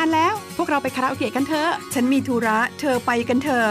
านแล้ว พวกเราไปคาราโอเกะกันเถอะ ฉันมีธุระ เธอไปกันเถอะ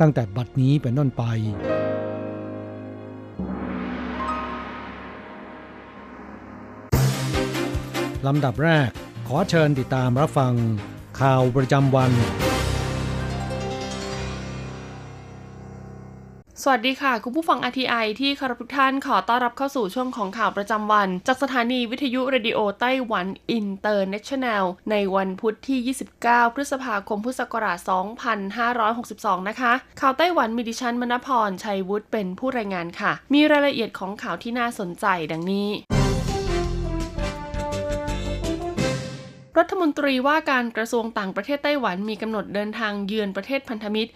ตั้งแต่บัดนี้เป็นต้นไป ลำดับแรกขอเชิญติดตามรับฟังข่าวประจำวัน สวัสดีค่ะ คุณผู้ฟัง RTI ที่เคารพทุกท่านขอต้อนรับเข้าสู่ช่วงของข่าวประจำวัน จากสถานีวิทยุ Radio Taiwan Internationalในวันพุธที่ 29 พฤษภาคมพุทธศักราช 2562 นะคะ ข่าวไต้หวันมีดิฉันมณพรชัยวุฒิเป็นผู้รายงานค่ะ มีรายละเอียดของข่าวที่น่าสนใจดังนี้ รัฐมนตรีว่าการกระทรวงต่างประเทศไต้หวันมีกำหนดเดินทางเยือนประเทศพันธมิตร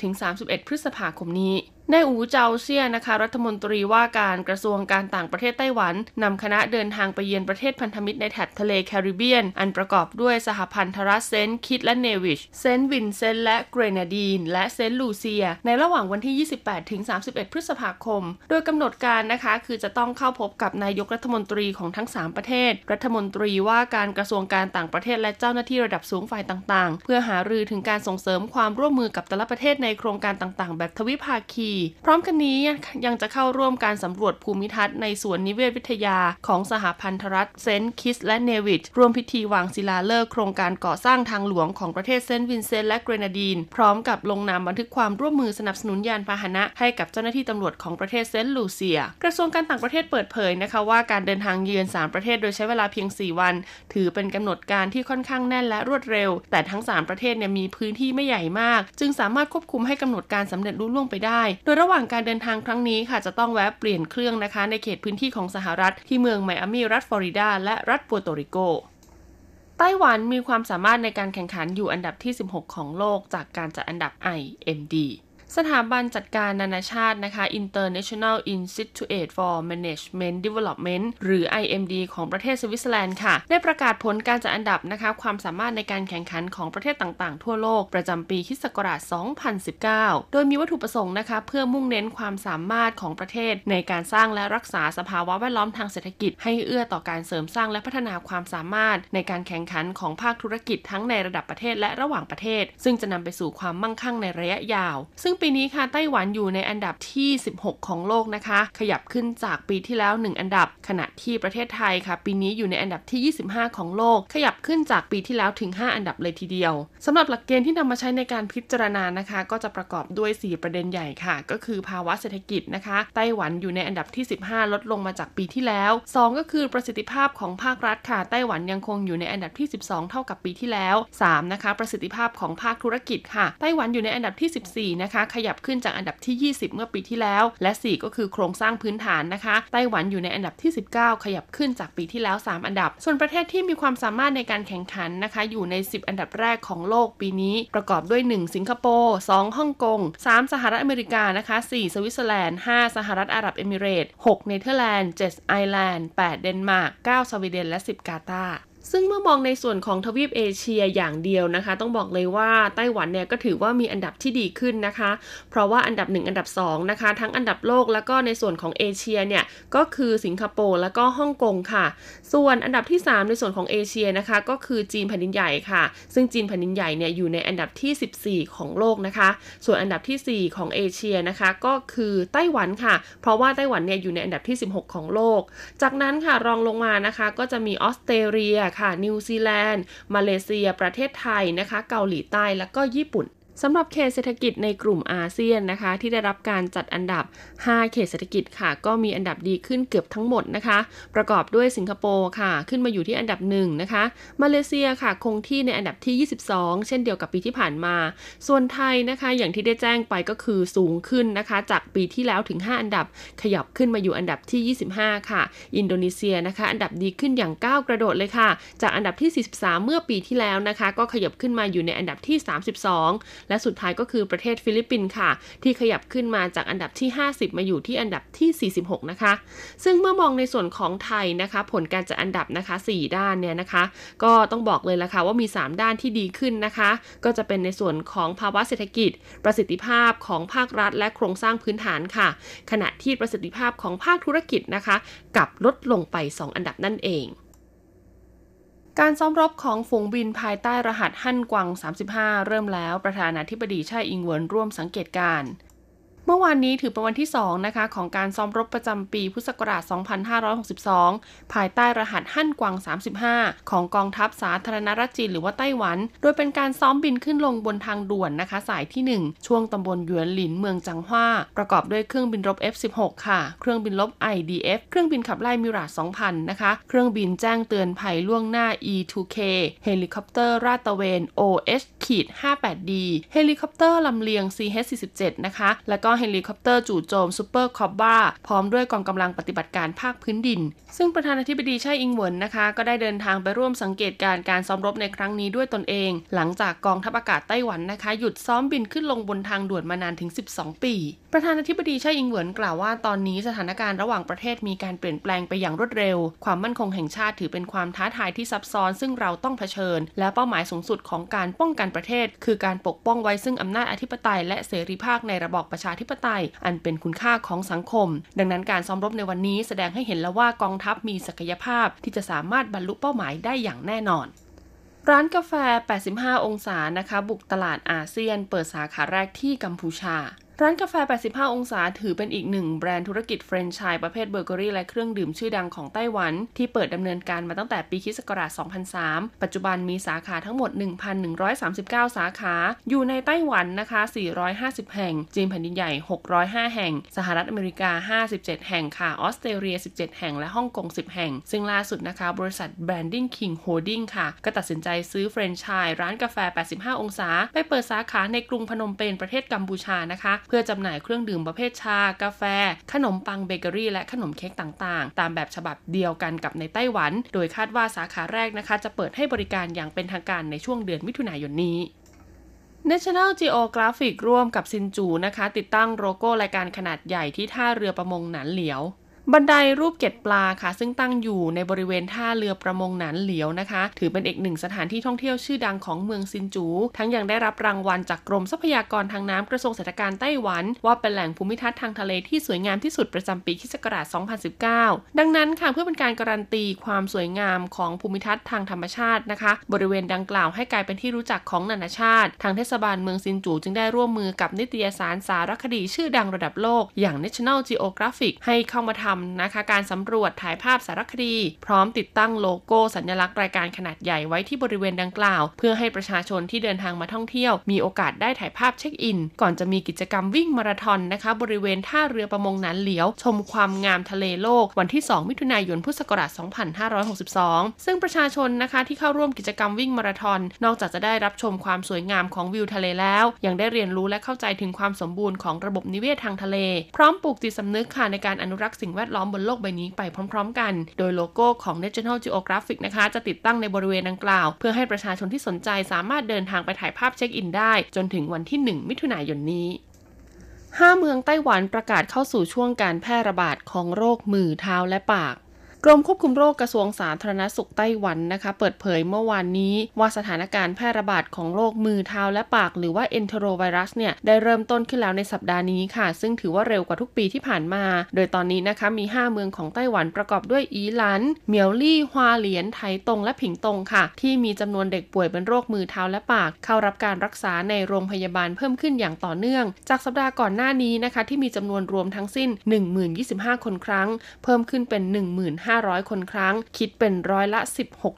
28-31 พฤษภาคมนี้นายอูเจาเซียนะคะ รัฐมนตรีว่าการกระทรวงการต่างประเทศไต้หวันนำคณะเดินทางไปเยือนประเทศพันธมิตรในแถบทะเลแคริบเบียน อันประกอบด้วยสหพันธรัฐเซนต์คิตส์และเนวิส เซนต์วินเซนต์และเกรนาดีน และเซนต์ลูเซีย ในระหว่างวันที่ 28ถึง31 พฤษภาคม โดยกำหนดการนะคะคือจะต้องเข้าพบกับนายกรัฐมนตรีของทั้ง 3 ประเทศ รัฐมนตรีว่าการกระทรวงการต่างประเทศและเจ้าหน้าที่ระดับสูงฝ่ายต่าง ๆ เพื่อหารือถึงการส่งเสริมความร่วมมือกับแต่ละประเทศในโครงการต่าง ๆ แบบทวิภาคีพร้อมกันนี้ยังจะเข้าร่วมการสำรวจภูมิทัศน์ในสวนนิเวศวิทยาของสหพันธรัฐเซนต์คิตส์และเนวิสร่วมพิธีวางศิลาฤกษ์โครงการก่อสร้างทางหลวงของประเทศเซนต์วินเซนต์และเกรนาดีน พร้อมกับลงนามบันทึกความร่วมมือสนับสนุนยานพาหนะให้กับเจ้าหน้าที่ตำรวจของประเทศเซนต์ลูเซีย กระทรวงการต่างประเทศเปิดเผยนะคะว่าการเดินทางเยือน3ประเทศโดยใช้เวลาเพียง 4 วัน ถือเป็นกำหนดการที่ค่อนข้างแน่นและรวดเร็ว แต่ทั้ง 3 ประเทศเนี่ยมีพื้นที่ไม่ใหญ่มาก จึงสามารถควบคุมให้กำหนดการสำเร็จลุล่วงไปได้โดยระหว่างการเดินทางครั้งนี้ค่ะจะต้องแวะเปลี่ยนเครื่องนะคะ ในเขตพื้นที่ของสหรัฐที่เมืองไมอามีรัฐฟลอริดาและรัฐปัวโตริโกไต้หวันมีความสามารถในการแข่งขันอยู่อันดับที่ 16 ของโลกจากการจัดอันดับ IMD สถาบันจัดการนานาชาตินะคะ International Institute for Management Development หรือ IMD ของประเทศสวิตเซอร์แลนด์ค่ะ ได้ประกาศผลการจัดอันดับนะคะ ความสามารถในการแข่งขันของประเทศต่างๆ ทั่วโลกประจำปีคิศกราช 2019 โดยมีวัตถุประสงค์นะคะ เพื่อมุ่งเน้นความสามารถของประเทศ ในการสร้างและรักษาสภาวะแวดล้อมทางเศรษฐกิจ ให้เอื้อต่อการเสริมสร้างและพัฒนาความสามารถ ในการแข่งขันของภาคธุรกิจทั้งในระดับประเทศและระหว่างประเทศ ซึ่งจะนำไปสู่ความมั่งคั่งในระยะยาว ซึ่งปีนี้ค่ะไต้หวันอยู่ในอันดับที่ 16 ของโลกนะคะ ขยับขึ้นจากปีที่แล้ว 1 อันดับ ขณะที่ประเทศไทยค่ะ ปีนี้อยู่ในอันดับที่ 25 ของโลก ขยับขึ้นจากปีที่แล้วถึง 5 อันดับเลยทีเดียวสำหรับหลักเกณฑ์ที่นำมาใช้ในการพิจารณานะคะ ก็จะประกอบด้วย 4 ประเด็นใหญ่ค่ะ ก็คือภาวะเศรษฐกิจนะคะ ไต้หวันอยู่ในอันดับที่ 15 ลดลงมาจากปีที่แล้ว 2 ก็คือประสิทธิภาพของภาครัฐค่ะ ไต้หวันยังคงอยู่ในอันดับที่ 12 เท่ากับปีที่แล้ว 3 นะคะ ประสิทธิภาพของภาคธุรกิจค่ะ ไต้หวันอยู่ในอันดับที่ 14 นะคะขยับขึ้นจากอันดับที่ 20 เมื่อปีที่แล้ว และ 4 ก็คือโครงสร้างพื้นฐานนะคะ ไต้หวันอยู่ในอันดับที่ 19 ขยับขึ้นจากปีที่แล้ว 3 อันดับ ส่วนประเทศที่มีความสามารถในการแข่งขันนะคะ อยู่ใน 10 อันดับแรกของโลกปีนี้ ประกอบด้วย 1 สิงคโปร์ 2 ฮ่องกง 3 สหรัฐอเมริกานะคะ 4 สวิตเซอร์แลนด์ 5 สหรัฐอาหรับเอมิเรตส์ 6 เนเธอร์แลนด์ 7 ไอร์แลนด์ 8 เดนมาร์ก 9 สวีเดน และ 10 กาตาร์ ซึ่งเมื่อมองในส่วนของทวีปเอเชียอย่างเดียวนะคะ ต้องบอกเลยว่าไต้หวันเนี่ยก็ถือว่ามีอันดับที่ดีขึ้นนะคะ เพราะว่าอันดับ 1 อันดับ2นะคะทั้งอันดับโลกแล้วก็ในส่วนของเอเชียเนี่ยก็คือสิงคโปร์แล้วก็ฮ่องกงค่ะ ส่วนอันดับที่ 3 ในส่วนของเอเชียนะคะก็คือจีนแผ่นดินใหญ่ค่ะ ซึ่งจีนแผ่นดินใหญ่เนี่ยอยู่ในอันดับที่ 14 ของโลกนะคะ ส่วนอันดับที่ 4 ของเอเชียนะคะก็คือไต้หวันค่ะ เพราะว่าไต้หวันเนี่ยอยู่ในอันดับที่ 16 ของโลก จากนั้นค่ะรองลงมานะคะก็จะมีออสเตรเลียค่ะ นิวซีแลนด์ มาเลเซีย ประเทศไทยนะคะ เกาหลีใต้ แล้วก็ญี่ปุ่น สำหรับเขตเศรษฐกิจในกลุ่มอาเซียนนะคะ ที่ได้รับการจัดอันดับ 5 เขตเศรษฐกิจค่ะ ก็มีอันดับดีขึ้นเกือบทั้งหมดนะคะ ประกอบด้วยสิงคโปร์ค่ะ ขึ้นมาอยู่ที่อันดับ1นะคะมาเลเซียค่ะ คงที่ในอันดับที่ 22 เช่นเดียวกับปีที่ผ่านมา ส่วนไทยนะคะ อย่างที่ได้แจ้งไปก็คือสูงขึ้นนะคะ จากปีที่แล้วถึง 5 อันดับ ขยับขึ้นมาอยู่อันดับที่ 25 ค่ะ อินโดนีเซียนะคะ อันดับดีขึ้นอย่างก้าวกระโดดเลยค่ะ จากอันดับที่ 43 เมื่อปีที่แล้วนะคะ ก็ขยับขึ้นมาอยู่ในอันดับที่ 32และสุดท้ายก็คือประเทศฟิลิปปินส์ค่ะ ที่ขยับขึ้นมาจากอันดับที่ 50 มาอยู่ที่อันดับที่ 46 นะคะ ซึ่งเมื่อมองในส่วนของไทยนะคะ ผลการจัดอันดับนะคะ 4 ด้านเนี่ยนะคะ ก็ต้องบอกเลยละค่ะว่ามี 3 ด้านที่ดีขึ้นนะคะ ก็จะเป็นในส่วนของภาวะเศรษฐกิจ ประสิทธิภาพของภาครัฐ และโครงสร้างพื้นฐานค่ะ ขณะที่ประสิทธิภาพของภาคธุรกิจนะคะ กับลดลงไป 2 อันดับนั่นเอง การซ้อมรบของฝูงบินภายใต้รหัสฮั่นกวัง 35 เริ่มแล้ว ประธานาธิบดีชาอิงเวินร่วมสังเกตการ เมื่อวานนี้ถือเป็นวันที่ 2 นะคะ ของการซ้อมรบประจำปีพุทธศักราช 2562 ภายใต้รหัสฮั่นกวาง 35 ของกองทัพสาธารณรัฐจีนหรือว่าไต้หวัน โดยเป็นการซ้อมบินขึ้นลงบนทางด่วนนะคะ สายที่ 1 ช่วงตำบลหยวนหลินเมืองจังหว้า ประกอบด้วยเครื่องบินรบ F16 ค่ะ เครื่องบินลบ IDF เครื่องบินขับไล่มิราช2,000 นะคะ เครื่องบินแจ้งเตือนภัยล่วงหน้า E2K เฮลิคอปเตอร์ลาดตระเวน OH ขีด 58D เฮลิคอปเตอร์ลำเลียง CH-47 นะคะ แล้วก็เฮลิคอปเตอร์จู่โจม Super Cobra พร้อมด้วยกองกำลังปฏิบัติการภาคพื้นดิน ซึ่งประธานาธิบดีไช่อิงเหวินนะคะ ก็ได้เดินทางไปร่วมสังเกตการณ์การซ้อมรบในครั้งนี้ด้วยตนเอง หลังจากกองทัพอากาศไต้หวันนะคะ หยุดซ้อมบินขึ้นลงบนทางด่วนมานานถึง 12 ปี ประธานาธิบดีไช่อิงเหวินกล่าวว่าตอนนี้สถานการณ์ระหว่างประเทศมีการเปลี่ยนแปลงไปอย่างรวดเร็ว ความมั่นคงแห่งชาติถือเป็นความท้าทายที่ซับซ้อน ซึ่งเราต้องเผชิญ และเป้าหมายสูงสุดของการป้องกันประเทศ คือการปกป้องไว้ซึ่งอำนาจอธิปไตยและเสรีภาพในระบอบประชาธิปไตย อันเป็นคุณค่าของสังคม ดังนั้นการซ้อมรบในวันนี้แสดงให้เห็นแล้วว่ากองทัพมีศักยภาพที่จะสามารถบรรลุเป้าหมายได้อย่างแน่นอนร้านกาแฟ 85 องศานะคะ บุกตลาดอาเซียน เปิดสาขาแรกที่กัมพูชา ร้านกาแฟ 85 องศา ถือเป็นอีกหนึ่งแบรนด์ธุรกิจแฟรนไชส์ประเภทเบเกอรี่และเครื่องดื่มชื่อดังของไต้หวัน ที่เปิดดำเนินการมาตั้งแต่ปีคศ2003 ปัจจุบันมีสาขาทั้งหมด 1,139 สาขา อยู่ในไต้หวันนะคะ 450 แห่ง จีนแผ่นดินใหญ่ 605 แห่ง สหรัฐอเมริกา 57 แห่งค่ะ ออสเตรเลีย 17 แห่ง และฮ่องกง 10 แห่ง ซึ่งล่าสุดนะคะ บริษัท Branding King Holding ค่ะ ก็ตัดสินใจซื้อแฟรนไชส์ร้านกาแฟ 85 องศา ไปเปิดสาขาในกรุงพนมเปญประเทศกัมพูชานะคะพื่อจำหน่ายเครื่องดื่มประเภทชา กาแฟ ขนมปังเบเกอรี่ และขนมเค้กต่างๆ ตามแบบฉบับเดียวกันกับในไต้หวัน โดยคาดว่าสาขาแรกนะคะ จะเปิดให้บริการอย่างเป็นทางการในช่วงเดือนมิถุนายนนี้ National Geographic ร่วมกับซินจูนะคะ ติดตั้งโลโก้รายการขนาดใหญ่ที่ท่าเรือประมงหนานเหลียว บันไดรูปเกตปลาค่ะ ซึ่งตั้งอยู่ในบริเวณท่าเรือประมงหนานเหลียวนะคะ ถือเป็นอีกหนึ่งสถานที่ท่องเที่ยวชื่อดังของเมืองซินจู ทั้งยังได้รับรางวัลจากกรมทรัพยากรทางน้ำกระทรวงเศรษฐการไต้หวัน ว่าเป็นแหล่งภูมิทัศน์ทางทะเลที่สวยงามที่สุดประจำปีคศ2019 ดังนั้นค่ะเพื่อเป็นการการันตีความสวยงามของภูมิทัศน์ทางธรรมชาตินะคะ บริเวณดังกล่าวให้กลายเป็นที่รู้จักของนานาชาติ ทางเทศบาลเมืองซินจูจึงได้ร่วมมือกับนิตยสารสารคดีชื่อดังระดับโลก อย่าง National Geographic ให้เข้ามาทำนะคะ การสำรวจถ่ายภาพสารคดี พร้อมติดตั้งโลโก้สัญลักษณ์รายการขนาดใหญ่ไว้ที่บริเวณดังกล่าว เพื่อให้ประชาชนที่เดินทางมาท่องเที่ยว มีโอกาสได้ถ่ายภาพเช็คอิน ก่อนจะมีกิจกรรมวิ่งมาราธอนนะคะ บริเวณท่าเรือประมงนันเหลียว ชมความงามทะเลโลก วันที่ 2 มิถุนายนพุทธศักราช 2562 ซึ่งประชาชนนะคะที่เข้าร่วมกิจกรรมวิ่งมาราธอนนอกจากจะได้รับชมความสวยงามของวิวทะเลแล้ว ยังได้เรียนรู้และเข้าใจถึงความสมบูรณ์ของระบบนิเวศทางทะเล พร้อมปลูกจิตสำนึกค่ะในการอนุรักษ์สิ่งแวดล้อมบนโลกใบนี้ไปพร้อม ๆ กัน โดยโลโก้ของ National Geographic นะคะ จะติดตั้งในบริเวณดังกล่าว เพื่อให้ประชาชนที่สนใจสามารถเดินทางไปถ่ายภาพเช็คอินได้ จนถึงวันที่ 1 มิถุนายนนี้ห้าเมืองไต้หวันประกาศเข้าสู่ช่วงการแพร่ระบาดของโรคมือเท้าและปาก กรมควบคุมโรคกระทรวงสาธารณสุขไต้หวันนะคะ เปิดเผยเมื่อวานนี้ว่าสถานการณ์แพร่ระบาดของโรคมือเท้าและปาก หรือว่า enterovirus เนี่ยได้เริ่มต้นขึ้นแล้วในสัปดาห์นี้ค่ะ ซึ่งถือว่าเร็วกว่าทุกปีที่ผ่านมา โดยตอนนี้นะคะมี 5 เมืองของไต้หวันประกอบด้วยอีหลัน เมียวลี่ฮวาเหลียนไถตงและผิงตงค่ะ ที่มีจำนวนเด็กป่วยเป็นโรคมือเท้าและปาก เข้ารับการรักษาในโรงพยาบาลเพิ่มขึ้นอย่างต่อเนื่อง จากสัปดาห์ก่อนหน้านี้นะคะที่มีจำนวนรวมทั้งสิ้น 1025 คนครั้ง เพิ่มขึ้นเป็น1,500 คนครั้ง คิดเป็นร้อยละ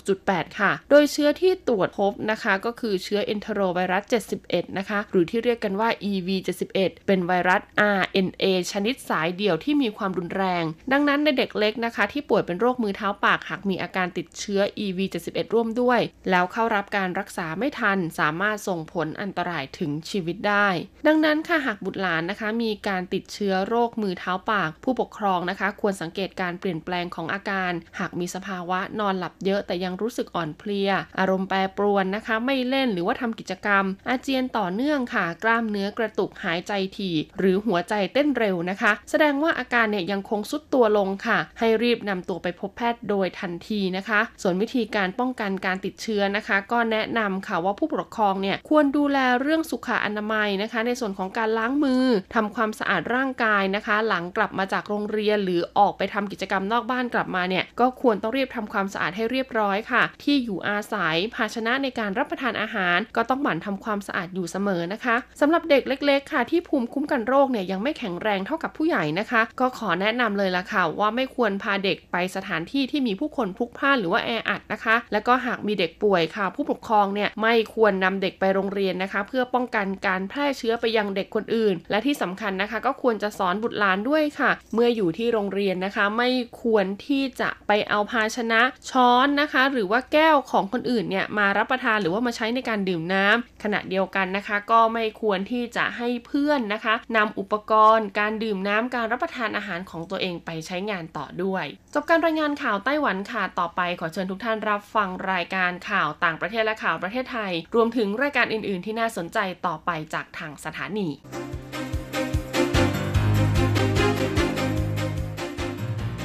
16.8 ค่ะ โดยเชื้อที่ตรวจพบนะคะ ก็คือเชื้อ enterovirus 71 นะคะ หรือที่เรียกกันว่า EV71 เป็นไวรัส RNA ชนิดสายเดี่ยวที่มีความรุนแรง ดังนั้นในเด็กเล็กนะคะ ที่ป่วยเป็นโรคมือเท้าปากหากมีอาการติดเชื้อ EV71 ร่วมด้วย แล้วเข้ารับการรักษาไม่ทัน สามารถส่งผลอันตรายถึงชีวิตได้ ดังนั้นค่ะหากบุตรหลานนะคะ มีการติดเชื้อโรคมือเท้าปาก ผู้ปกครองนะคะ ควรสังเกตการเปลี่ยนแปลงของอาการ หากมีสภาวะนอนหลับเยอะแต่ยังรู้สึกอ่อนเพลีย อารมณ์แปรปรวนนะคะ ไม่เล่นหรือว่าทำกิจกรรม อาเจียนต่อเนื่องค่ะ กล้ามเนื้อกระตุกหายใจถี่ หรือหัวใจเต้นเร็วนะคะ แสดงว่าอาการเนี่ยยังคงสุดตัวลงค่ะ ให้รีบนำตัวไปพบแพทย์โดยทันทีนะคะ ส่วนวิธีการป้องกันการติดเชื้อนะคะ ก็แนะนำค่ะว่าผู้ปกครองเนี่ยควรดูแลเรื่องสุขอนามัยนะคะ ในส่วนของการล้างมือทำความสะอาดร่างกายนะคะ หลังกลับมาจากโรงเรียนหรือออกไปทำกิจกรรมนอกบ้านกลับมาเนี่ยก็ควรต้องรีบทำความสะอาดให้เรียบร้อยค่ะ ที่อยู่อาศัยภาชนะในการรับประทานอาหาร ก็ต้องหมั่นทำความสะอาดอยู่เสมอนะคะสำหรับเด็กเล็ก ๆ ค่ะ ที่ภูมิคุ้มกันโรคเนี่ยยังไม่แข็งแรงเท่ากับผู้ใหญ่นะคะ ก็ขอแนะนำเลยละค่ะ ว่าไม่ควรพาเด็กไปสถานที่ที่มีผู้คนพลุกพล่านหรือว่าแออัดนะคะ แล้วก็หากมีเด็กป่วยค่ะ ผู้ปกครองเนี่ยไม่ควรนำเด็กไปโรงเรียนนะคะ เพื่อป้องกันการแพร่เชื้อไปยังเด็กคนอื่น และที่สำคัญนะคะ ก็ควรจะสอนบุตรหลานด้วยค่ะ เมื่ออยู่ที่โรงเรียนนะคะ ไม่ควรที่จะไปเอาภาชนะช้อนนะคะ หรือว่าแก้วของคนอื่นเนี่ยมารับประทานหรือว่ามาใช้ในการดื่มน้ำขณะเดียวกันนะคะ ก็ไม่ควรที่จะให้เพื่อนนะคะนำอุปกรณ์ การดื่มน้ำการรับประทานอาหารของตัวเองไปใช้งานต่อด้วย จบการรายงานข่าวไต้หวันค่ะต่อไปขอเชิญทุกท่านรับฟังรายการข่าวต่างประเทศและข่าวประเทศไทย รวมถึงรายการอื่น ๆ ที่น่าสนใจต่อไปจากทางสถานี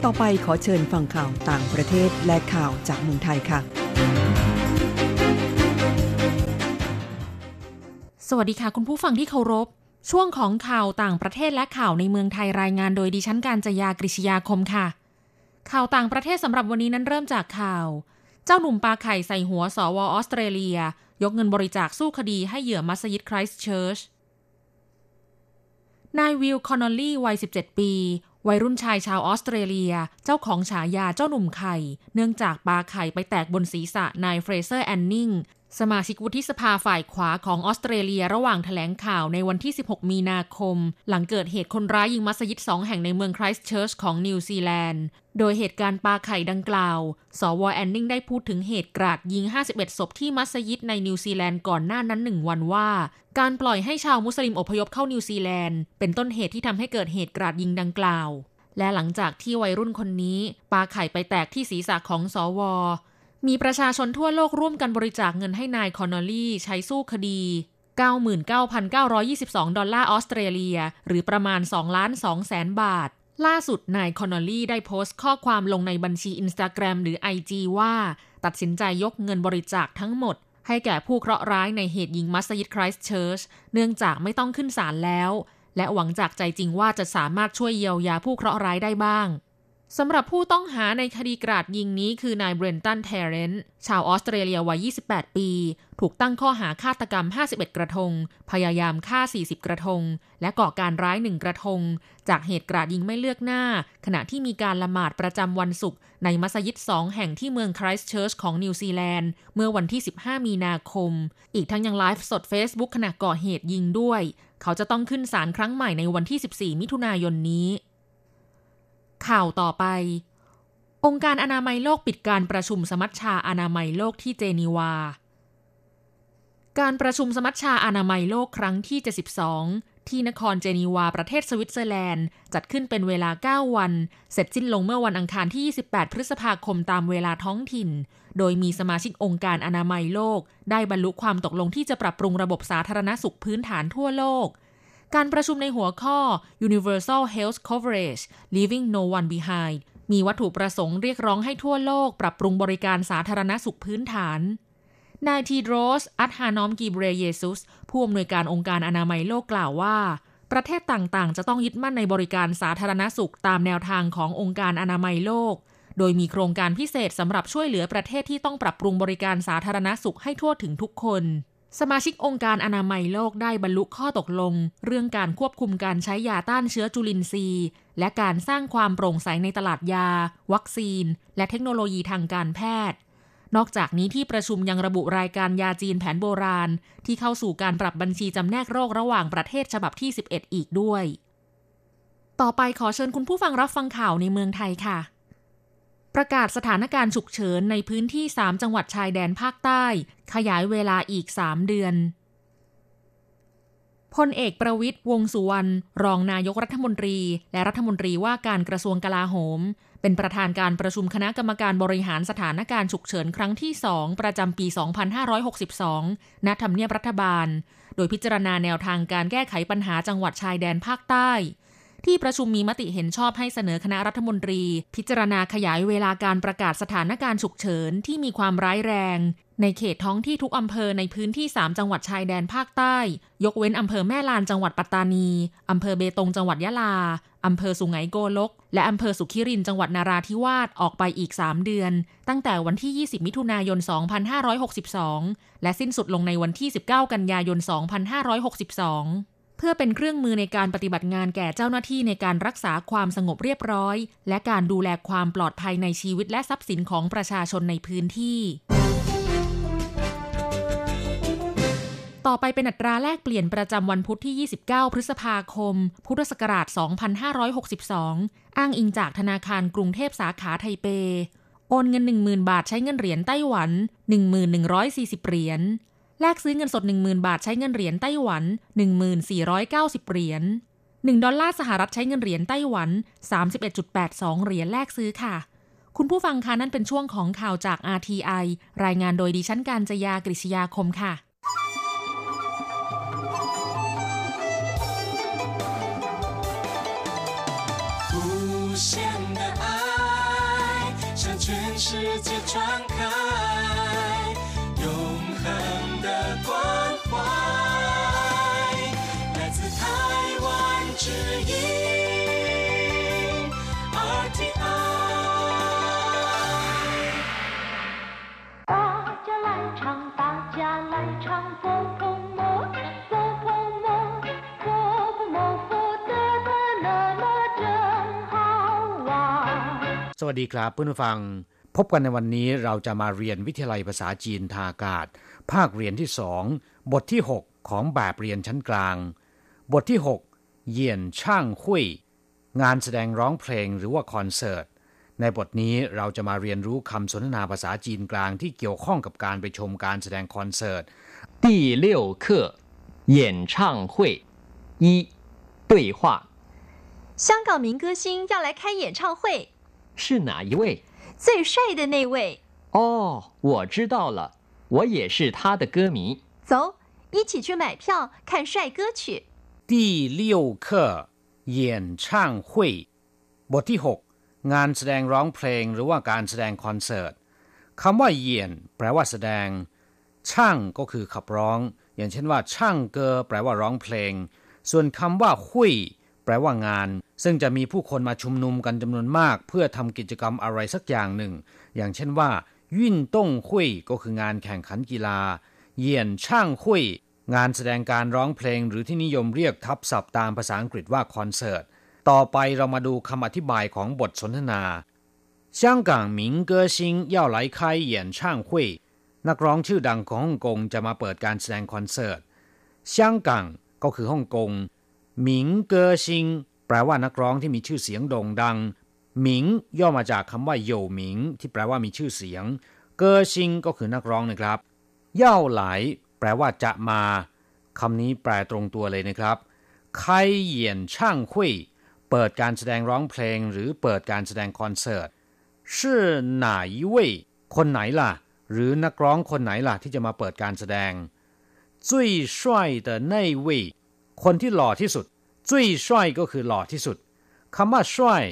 ต่อไปขอเชิญฟังข่าวต่างประเทศและข่าวจากเมืองไทยค่ะ สวัสดีค่ะคุณผู้ฟังที่เคารพ ช่วงของข่าวต่างประเทศและข่าวในเมืองไทยรายงานโดยดิฉันการจยากริชยาคมค่ะ ข่าวต่างประเทศสำหรับวันนี้นั้นเริ่มจากข่าว เจ้าหนุ่มปลาไข่ใส่หัวสวออสเตรเลีย ยกเงินบริจาคสู้คดีให้เหยื่อมัสยิดคริสต์เชิร์ชนายวิลคอนนอลลี่วัย 17 ปี วัยรุ่นชายชาวออสเตรเลีย เจ้าของฉายาเจ้าหนุ่มไข่ เนื่องจากปาไข่ไปแตกบนศีรษะนายเฟรเซอร์แอนนิง สมาชิกวุฒิสภาฝ่ายขวาของออสเตรเลียระหว่างแถลงข่าวในวันที่ 16 มีนาคม หลังเกิดเหตุคนร้ายยิงมัสยิดสองแห่งในเมืองไครสต์เชิร์ชของนิวซีแลนด์ โดยเหตุการณ์ปาไข่ดังกล่าว สวแอนนิงได้พูดถึงเหตุกราดยิง 51 ศพที่มัสยิดในนิวซีแลนด์ก่อนหน้านั้นหนึ่งวันว่า การปล่อยให้ชาวมุสลิมอพยพเข้านิวซีแลนด์ เป็นต้นเหตุที่ทำให้เกิดเหตุกราดยิงดังกล่าว และหลังจากที่วัยรุ่นคนนี้ปาไข่ไปแตกที่ศีรษะของสว มีประชาชนทั่วโลกร่วมกันบริจาคเงินให้นายคอนนอลลี่ใช้สู้คดี 99,922 ดอลลาร์ออสเตรเลีย หรือประมาณ2ล้าน2แสนบาท ล่าสุดนายคอนนอลลี่ได้โพสต์ข้อความลงในบัญชีอินสตาแกรมหรือ IG ว่า ตัดสินใจยกเงินบริจาคทั้งหมด ให้แก่ผู้เคราะห์ร้ายในเหตุยิงมัสยิดไครสต์เชิร์ชเนื่องจากไม่ต้องขึ้นศาลแล้ว และหวังจากใจจริงว่าจะสามารถช่วยเยียวยาผู้เคราะห์ร้ายได้บ้าง สำหรับผู้ต้องหาในคดีกราดยิงนี้คือนายเบรนตันเทเรนต์ชาวออสเตรเลียวัย 28 ปี ถูกตั้งข้อหาฆาตกรรม 51 กระทง พยายามฆ่า 40 กระทง และก่อการร้ายหนึ่งกระทง จากเหตุกราดยิงไม่เลือกหน้า ขณะที่มีการละหมาดประจำวันศุกร์ในมัสยิดสองแห่งที่เมืองไครสต์เชิร์ชของนิวซีแลนด์ เมื่อวันที่ 15 มีนาคม อีกทั้งยังไลฟ์สด Facebook ขณะก่อเหตุยิงด้วย เขาจะต้องขึ้นศาลครั้งใหม่ในวันที่ 14 มิถุนายนนี้ ข่าวต่อไป องค์การอนามัยโลกปิดการประชุมสมัชชาอนามัยโลกที่เจนีวา การประชุมสมัชชาอนามัยโลกครั้งที่ 72 ที่นครเจนีวาประเทศสวิตเซอร์แลนด์ จัดขึ้นเป็นเวลา 9 วัน เสร็จสิ้นลงเมื่อวันอังคารที่ 28 พฤษภาคมตามเวลาท้องถิ่น โดยมีสมาชิกองค์การอนามัยโลก ได้บรรลุความตกลงที่จะปรับปรุงระบบสาธารณสุขพื้นฐานทั่วโลก การประชุมในหัวข้อ Universal Health Coverage Leaving No One Behind มีวัตถุประสงค์เรียกร้องให้ทั่วโลกปรับปรุงบริการสาธารณสุขพื้นฐาน นายทีโดรส อัตฮานอมกีเบรเยซุส ผู้อำนวยการองค์การอนามัยโลกกล่าวว่า ประเทศต่างๆ จะต้องยึดมั่นในบริการสาธารณสุขตามแนวทางขององค์การอนามัยโลก โดยมีโครงการพิเศษสำหรับช่วยเหลือประเทศที่ต้องปรับปรุงบริการสาธารณสุขให้ทั่วถึงทุกคน สมาชิกองค์การอนามัยโลกได้บรรลุข้อตกลง เรื่องการควบคุมการใช้ยาต้านเชื้อจุลินทรีย์ และการสร้างความโปร่งใสในตลาดยา วัคซีน และเทคโนโลยีทางการแพทย์ นอกจากนี้ที่ประชุมยังระบุรายการยาจีนแผนโบราณ ที่เข้าสู่การปรับบัญชีจำแนกโรคระหว่างประเทศฉบับที่ 11 อีกด้วย ต่อไปขอเชิญคุณผู้ฟังรับฟังข่าวในเมืองไทยค่ะ ประกาศสถานการณ์ฉุกเฉินในพื้นที่ 3 จังหวัดชายแดนภาคใต้ ขยายเวลาอีก 3 เดือนพลเอกประวิทย์วงสุวรรณรองนายกรัฐมนตรี และรัฐมนตรีว่าการกระทรวงกลาโหม เป็นประธานการประชุมคณะกรรมการบริหารสถานการณ์ฉุกเฉินครั้งที่ 2 ประจำปี 2562 ณ ทำเนียบรัฐบาล โดยพิจารณาแนวทางการแก้ไขปัญหาจังหวัดชายแดนภาคใต้ ที่ประชุมมีมติเห็นชอบให้เสนอคณะรัฐมนตรี พิจารณาขยายเวลาการประกาศสถานการณ์ฉุกเฉินที่มีความร้ายแรง ในเขตท้องที่ทุกอำเภอในพื้นที่ 3 จังหวัดชายแดนภาคใต้ ยกเว้นอำเภอแม่ลานจังหวัดปัตตานีอำเภอเบตงจังหวัดยะลาอำเภอสุไหงโกลก และอำเภอสุขิรินจังหวัดนาราธิวาสออกไปอีก 3 เดือน ตั้งแต่วันที่ 20 มิถุนายน 2562 และสิ้นสุดลงในวันที่ 19 กันยายน 2562 เพื่อเป็นเครื่องมือในการปฏิบัติงานแก่เจ้าหน้าที่ในการรักษาความสงบเรียบร้อย และการดูแลความปลอดภัยในชีวิตและทรัพย์สินของประชาชนในพื้นที่ ต่อไปเป็นอัตราแลกเปลี่ยนประจำวันพุธที่ 29 พฤษภาคม พุทธศักราช 2562 อ้างอิงจากธนาคารกรุงเทพสาขาไทเป โอนเงิน 10,000 บาทใช้เงินเหรียญไต้หวัน 1140 เหรียญ แลกซื้อเงินสด 10,000 บาทใช้เงินเหรียญไต้หวัน 1490 เหรียญ1ดอลลาร์สหรัฐใช้เงินเหรียญไต้หวัน 31.82 เหรียญแลกซื้อค่ะ คุณผู้ฟังคะนั่นเป็นช่วงของข่าวจาก RTI รายงานโดยดิฉันการจยากริชยาคมค่ะ สวัสดีครับเพื่อนผู้ฟังพบกันในวันนี้เราจะมาเรียนวิทยาลัยภาษาจีนทางอากาศ ภาคเรียนที่สองบทที่ 6 ของแบบเรียนชั้นกลาง บทที่ 6 เยี่ยนช่างหุยงานแสดงร้องเพลงหรือว่าคอนเสิร์ต ในบทนี้เราจะมาเรียนรู้คำสนทนาภาษาจีนกลางที่เกี่ยวข้องกับการไปชมการแสดงคอนเสิร์ต第六课演唱会一对话香港民歌星要来开演唱会 是哪一位最帅的那位哦，我知道了，我也是他的歌迷。走，一起去买票看帅哥去。第六课演唱会บทที่หกงานแสดงร้องเพลงหรือว่าการแสดงคอนเสิร์ตคำว่าเยียนแปลว่าแสดง ช่างก็คือขับร้อง อย่างเช่นว่า ช่างเกอแปลว่าร้องเพลง ส่วนคำว่าหุยแ ปลว่างานซึ่งจะมีผู้คนมาชุมนุมกันจำนวนมาก เพื่อทำกิจกรรมอะไรสักอย่างหนึ่ง อย่างเช่นว่ายิ่นต้งหุยก็คืองานแข่งขันกีฬา เยี่ยนช่างหุยงานแสดงการร้องเพลงหรือที่นิยมเรียกทับศัพท์ตามภาษาอังกฤษว่าคอนเสิร์ต ต่อไปเรามาดูคำอธิบายของบทสนทนา香港民歌星要来开演唱会นักร้องชื่อดังของฮ่องกงจะมาเปิดการแสดงคอนเสิร์ต香港ก็คือฮ่องกง หมิงเกอชิง แปลว่านักร้องที่มีชื่อเสียงโด่งดัง หมิงย่อมาจากคำว่าโยหมิง ที่แปลว่ามีชื่อเสียง เกอชิงก็คือนักร้องนะครับ เย่าไหล แปลว่าจะมาคำนี้แปลตรงตัวเลยนะครับใครเหยียนช่างคุยเปิดการแสดงร้องเพลงหรือเปิดการแสดงคอนเสิร์ตชื่อไหนเว่ยคนไหนล่ะ หรือนักร้องคนไหนล่ะที่จะมาเปิดการแสดงจุ้ยช่วยแคนที่หล่อที่สุดจุ้ยช่วยก็คือหล่อที่สุดคำว่าช่วย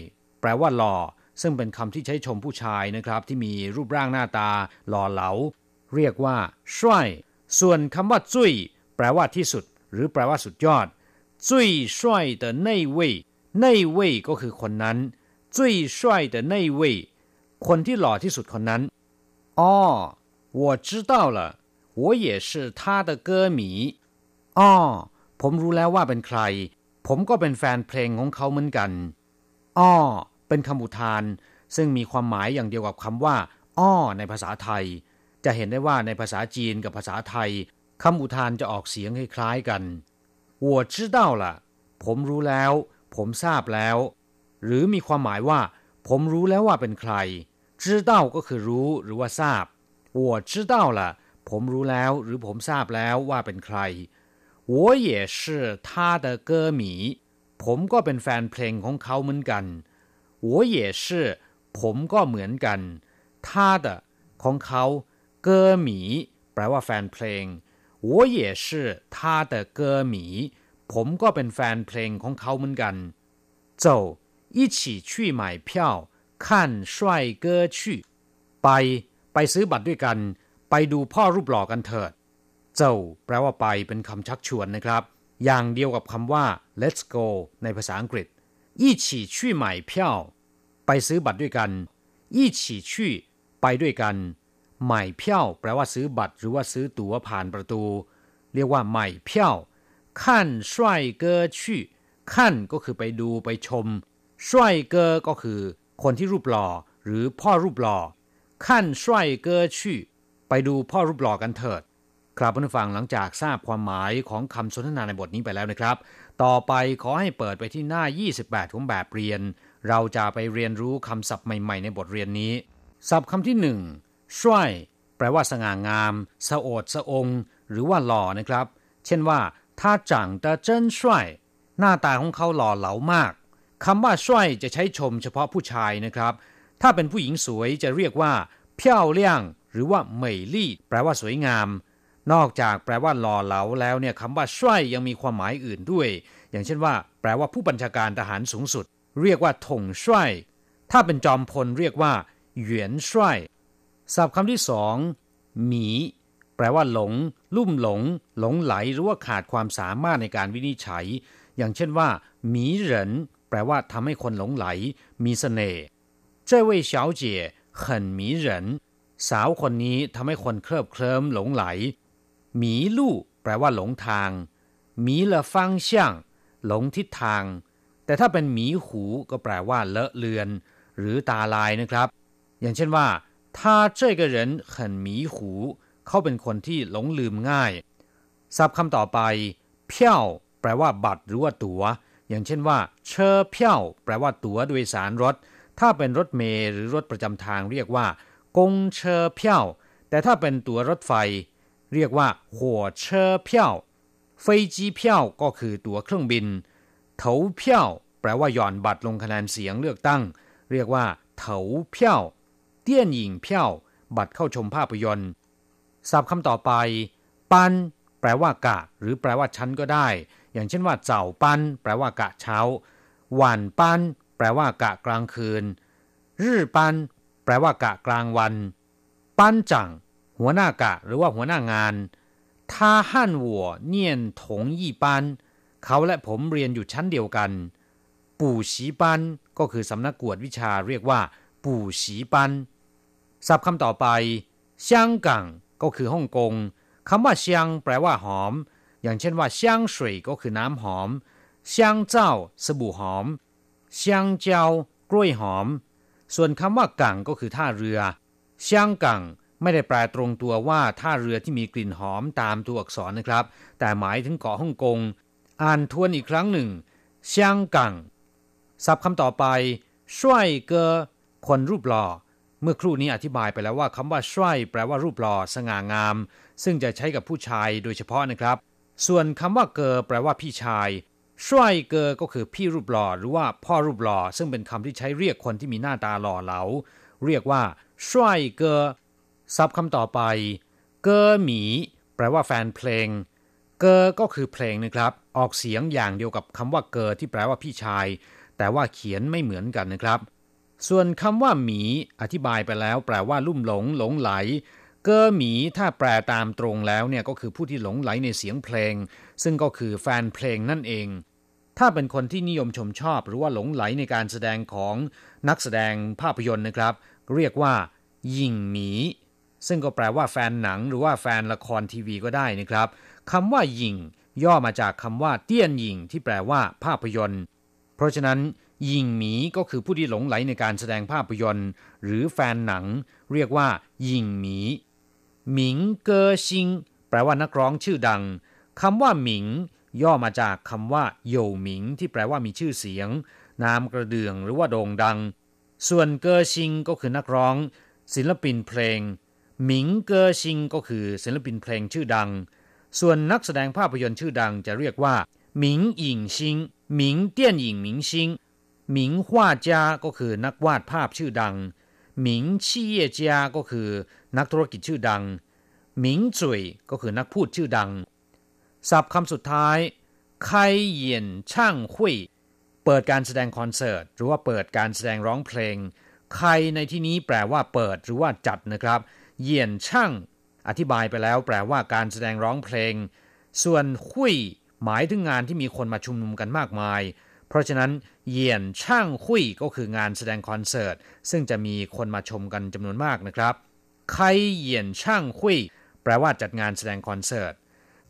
แปลว่าหล่อ ซึ่งเป็นคำที่ใช้ชมผู้ชายนะครับ ที่มีรูปร่างหน้าตา หล่อเหลา เรียกว่าช่วยส่วนคำว่าจุ้ยแปลว่าที่สุด หรือแปลว่าสุดยอดจุ้ยช่วยแต่ในเว่ยในเว่ยก็คือคนนั้นจุ้ยช่วยแต่ในเว่ยคนที่หล่อที่สุดคนนั้นอ๋อ我知道了我也是他的歌迷อ๋อ ผมรู้แล้วว่าเป็นใครผมก็เป็นแฟนเพลงของเขาเหมือนกัน อ้อ เป็นคำอุทาน ซึ่งมีความหมายอย่างเดียวกับคำว่า อ้อ ในภาษาไทย จะเห็นได้ว่าในภาษาจีนกับภาษาไทยคำอุทานจะออกเสียงคล้ายๆกัน我知道了ผมรู้แล้ว ผมทราบแล้ว หรือมีความหมายว่า ผมรู้แล้วว่าเป็นใคร知道ก็คือรู้หรือว่าทราบ我知道了ผมรู้แล้ว หรือผมทราบแล้วว่าเป็นใคร 我也是他的歌迷ผมก็เป็นแฟนเพลงของเขาเหมือนกัน我也是ผมก็เหมือนกัน他的ของเขาเกอหมีแปลว่าแฟนเพลง我也是他的歌迷ผมก็เป็นแฟนเพลงของเขาเหมือนกัน走一起去买票看帅哥去ไปไปซื้อบัตรด้วยกัน ไปดูพ่อรูปหล่อกันเถิด เจ้าแปลว่าไปเป็นคำชักชวนนะครับ อย่างเดียวกับคำว่า let's go ในภาษาอังกฤษ一起去买票ไปซื้อบัตรด้วยกัน一起去ไปด้วยกัน ใหม่เพียวแปลว่าซื้อบัตรหรือว่าซื้อตั๋วผ่านประตู เรียกว่าใหม่เพียวขั้นช่วยเกอชี่ขั้นก็คือไปดูไปชมช่วยเกอก็คือ คนที่รูปหล่อหรือพ่อรูปหล่อขั้นช่วยเกอชี่ไปดูพ่อรูปหล่อกันเถิด ครับผู้ฟังหลังจากทราบความหมายของคำสนทนาในบทนี้ไปแล้วนะครับ ต่อไปขอให้เปิดไปที่หน้า 28 ของแบบเรียน เราจะไปเรียนรู้คำศัพท์ใหม่ ๆ ในบทเรียนนี้ ศัพท์คำที่หนึ่งช่วยแปลว่าสง่างาม สะโอดสะอง หรือว่าหล่อนะครับ เช่นว่าถ้าจังแตเจินช่วยหน้าตาของเขาหล่อเหลามากคำว่าช่วยจะใช้ชมเฉพาะผู้ชายนะครับ ถ้าเป็นผู้หญิงสวยจะเรียกว่าเพี้ยวเลี่ยงหรือว่าเหมยลี่ แปลว่าสวยงาม นอกจากแปลว่าหล่อเหลาแล้วเนี่ยคำว่าช่วยยังมีความหมายอื่นด้วย อย่างเช่นว่า แปลว่าผู้บัญชาการทหารสูงสุด เรียกว่าถงช่วยถ้าเป็นจอมพลเรียกว่าเหวียนช่วยศัพท์คำที่สองหมี แปลว่าหลง ลุ่มหลง หลงไหลหรือว่าขาดความสามารถในการวินิจฉัย อย่างเช่นว่าหมีเหรินแปลว่าทำให้คนหลงไหล มีเสน่ห์这位小姐很迷人สาวคนนี้ทำให้คนเคลิบเคลิ้มหลงไหล หมีลู่แปลว่าหลงทางหมีละฟังช่างหลงทิศทาง แต่ถ้าเป็นหมีหูก็แปลว่าเลอะเลือน หรือตาลายนะครับ อย่างเช่นว่า他这个人很迷糊เขาเป็นคนที่หลงลืมง่ายศัพท์คำต่อไปเพี้ยวแปลว่าบัตรหรือว่าตัว๋วอย่างเช่นว่าเชอเพี้ยวแปลว่าตั๋วโดยสารรถ ถ้าเป็นรถเมล์หรือรถประจำทางเรียกว่ากงเชอเพี้ยวแต่ถ้าเป็นตั๋วรถไฟ เรียกว่าหัวเชอเพี้ยวเฟจีเพี้ยวก็คือตั๋วเครื่องบินเถาเพี้ยวแปลว่าหย่อนบัตรลงคะแนนเสียงเลือกตั้ง เรียกว่าเถาเพี้ยวเตี้ยนหญิงเพี้ยวบัตรเข้าชมภาพยนตร์ศัพท์คำต่อไป ปัน แปลว่ากะ หรือแปลว่าชั้นก็ได้ อย่างเช่นว่าเจ้าปัน แปลว่ากะเช้า หวานปัน แปลว่ากะกลางคืนรื่ปัน แปลว่ากะกลางวัน ปันจัง หัวหน้ากะหรือว่าหัวหน้างาน他和我念同一班เขาและผมเรียนอยู่ชั้นเดียวกัน ปู่ฉีปันก็คือสำนักกวดวิชาเรียกว่า ปู่ฉีปันศัพท์คำต่อไปเซียงกังก็คือฮ่องกงคำว่าเซียงแปลว่าหอม อย่างเช่นว่าเซียงสวยก็คือน้ำหอมเซียงเจ้าสบู่หอมเซียงเจ้ากล้วยหอม ส่วนคำว่ากังก็คือท่าเรือเซียงกัง ไม่ได้แปลตรงตัวว่าท่าเรือที่มีกลิ่นหอมตามตัวอักษรนะครับ แต่หมายถึงเกาะฮ่องกง อ่านทวนอีกครั้งหนึ่งเซียงกังศัพท์คำต่อไปช่วยเกอคนรูปหล่อ เมื่อครู่นี้อธิบายไปแล้วว่าคำว่าช่วยแปลว่ารูปหล่อสง่างาม ซึ่งจะใช้กับผู้ชายโดยเฉพาะนะครับ ส่วนคำว่าเกอแปลว่าพี่ชายช่วยเกอก็คือพี่รูปหล่อหรือว่าพ่อรูปหล่อซึ่งเป็นคำที่ใช้เรียกคนที่มีหน้าตาหล่อเหลา เรียกว่าช่วยเกอ ซับคำต่อไป เกอหมี แปลว่าแฟนเพลง เกอก็คือเพลงนะครับ ออกเสียงอย่างเดียวกับคำว่าเกอที่แปลว่าพี่ชาย แต่ว่าเขียนไม่เหมือนกันนะครับ ส่วนคำว่าหมี อธิบายไปแล้ว แปลว่าลุ่มหลง หลงไหล เกอหมีถ้าแปลตามตรงแล้วเนี่ยก็คือผู้ที่หลงไหลในเสียงเพลง ซึ่งก็คือแฟนเพลงนั่นเอง ถ้าเป็นคนที่นิยมชมชอบ หรือว่าหลงไหลในการแสดงของนักแสดงภาพยนตร์นะครับ เรียกว่า ยิงหมี ซึ่งก็แปลว่าแฟนหนังหรือว่าแฟนละครทีวีก็ได้นะครับคำว่าหยิงย่อมาจากคำว่าเตี้ยนหยิงที่แปลว่าภาพยนตร์ เพราะฉะนั้นหยิงหมีก็คือผู้ที่หลงไหลในการแสดงภาพยนตร์ หรือแฟนหนัง เรียกว่าหยิงหมีหมิงเกอซิง แปลว่านักร้องชื่อดังคำว่าหมิง ย่อมาจากคำว่าโยหมิง ที่แปลว่ามีชื่อเสียง นามกระเดื่องหรือว่าโด่งดัง ส่วนเกอซิงก็คือนักร้อง ศิลปินเพลง หมิงเกอชิงก็คือศิลปินเพลงชื่อดัง ส่วนนักแสดงภาพยนตร์ชื่อดังจะเรียกว่าหมิงหยิงชิงหมิงเตี้ยนหยิงหมิงชิงหมิงฮวาจา ก็คือนักวาดภาพชื่อดัง หมิงชี่เยจา ก็คือนักธุรกิจชื่อดัง หมิงจุยก็คือนักพูดชื่อดัง ศัพท์คำสุดท้ายไคเยียนช่างหุยเปิดการแสดงคอนเสิร์ต หรือว่าเปิดการแสดงร้องเพลงใครในที่นี้แปลว่าเปิดหรือว่าจัดนะครับ เยียนช่าง อธิบายไปแล้วแปลว่าการแสดงร้องเพลง ส่วนหุยหมายถึงงานที่มีคนมาชุมนุมกันมากมาย เพราะฉะนั้นเยียนช่างหุยก็คืองานแสดงคอนเสิร์ต ซึ่งจะมีคนมาชมกันจำนวนมากนะครับใครเยียนช่างหุยแปลว่าจัดงานแสดงคอนเสิร์ต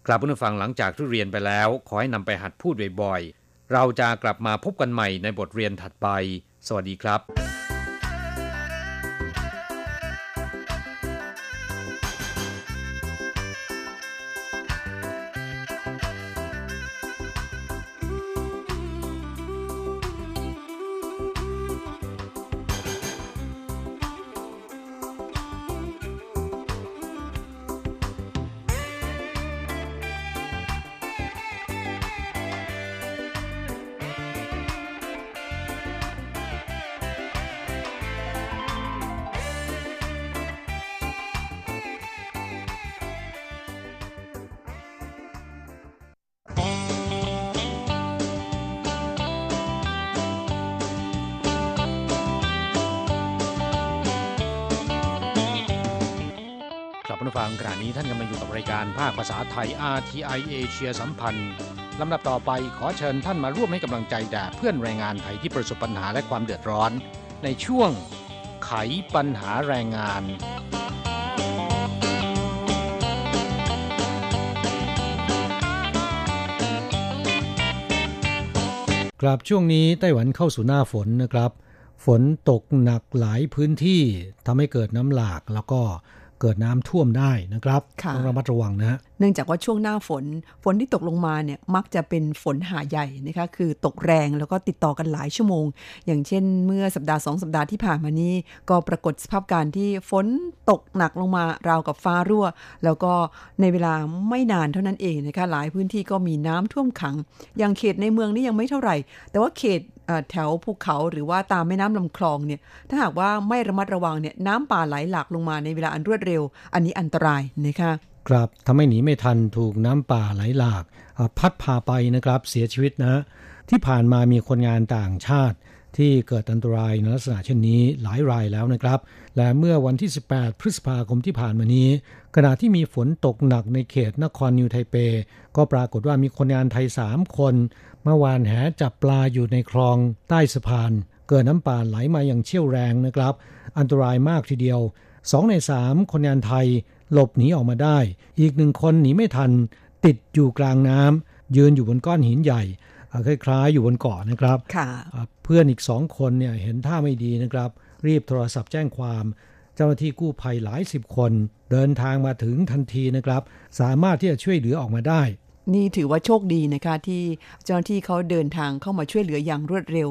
กลับผู้ฟังหลังจากที่เรียนไปแล้ว ขอให้นำไปหัดพูดบ่อยๆ เราจะกลับมาพบกันใหม่ในบทเรียนถัดไป สวัสดีครับ ผู้ฟังขณะนี้ท่านกำลังอยู่กับรายการภาคภาษาไทย RTI เอเชียสัมพันธ์ลำดับต่อไปขอเชิญท่านมาร่วมให้กำลังใจแด่เพื่อนแรงงานไทยที่ประสบปัญหาและความเดือดร้อน ในช่วงไขปัญหาแรงงานครับช่วงนี้ไต้หวันเข้าสู่หน้าฝนนะครับ ฝนตกหนักหลายพื้นที่ทำให้เกิดน้ำหลากแล้วก็ เกิดน้ำท่วมได้นะครับค่ะต้องระมัดระวังนะฮะเนื่องจากว่าช่วงหน้าฝนฝนที่ตกลงมาเนี่ยมักจะเป็นฝนหาใหญ่นะคะคือตกแรงแล้วก็ติดต่อกันหลายชั่วโมง อย่างเช่น เมื่อสัปดาห์สองสัปดาห์ที่ผ่านมานี้ ก็ปรากฏสภาพการที่ฝนตกหนักลงมาราวกับฟ้ารั่ว แล้วก็ในเวลาไม่นานเท่านั้นเองนะคะหลายพื้นที่ก็มีน้ำท่วมขัง อย่างเขตในเมืองนี่ยังไม่เท่าไหร่ แต่ว่าเขตเอ่อ แถวภูเขาหรือว่าตามแม่น้ำลำคลองเนี่ยถ้าหากว่าไม่ระมัดระวังเนี่ยน้ำป่าไหลหลากลงมาในเวลาอันรวดเร็ว อันนี้อันตรายนะคะครับทำให้หนีไม่ทันถูกน้ำป่าไหลหลากพัดพาไปนะครับเสียชีวิตนะ ที่ผ่านมามีคนงานต่างชาติ ที่เกิดอันตรายในลักษณะเช่นนี้หลายรายแล้วนะครับ และเมื่อวันที่ 18 พฤษภาคมที่ผ่านมานี้ ขณะที่มีฝนตกหนักในเขตนครนิวไทเป ก็ปรากฏว่ามีคนงานไทย 3 คน มื่อวานแหจับปลาอยู่ในคลองใต้สะพาน เกิดน้ำป่าไหลมาอย่างเชี่ยวแรงนะครับ อันตรายมากทีเดียวสองในสามคนงานไทยหลบหนีออกมาได้ อีกหนึ่งคนหนีไม่ทัน ติดอยู่กลางน้ำยืนอยู่บนก้อนหินใหญ่อ่าคล้ายๆอยู่บนเกาะนะครับค่ะอ่าเพื่อนอีกสองคนเนี่ยเห็นท่าไม่ดีนะครับ รีบโทรศัพท์แจ้งความ เจ้าหน้าที่กู้ภัยหลายสิบคน เดินทางมาถึงทันทีนะครับ สามารถที่จะช่วยเหลือออกมาได้ นี่ถือว่าโชคดีนะคะที่เจ้าหน้าที่เขาเดินทางเข้ามาช่วยเหลืออย่างรวดเร็ว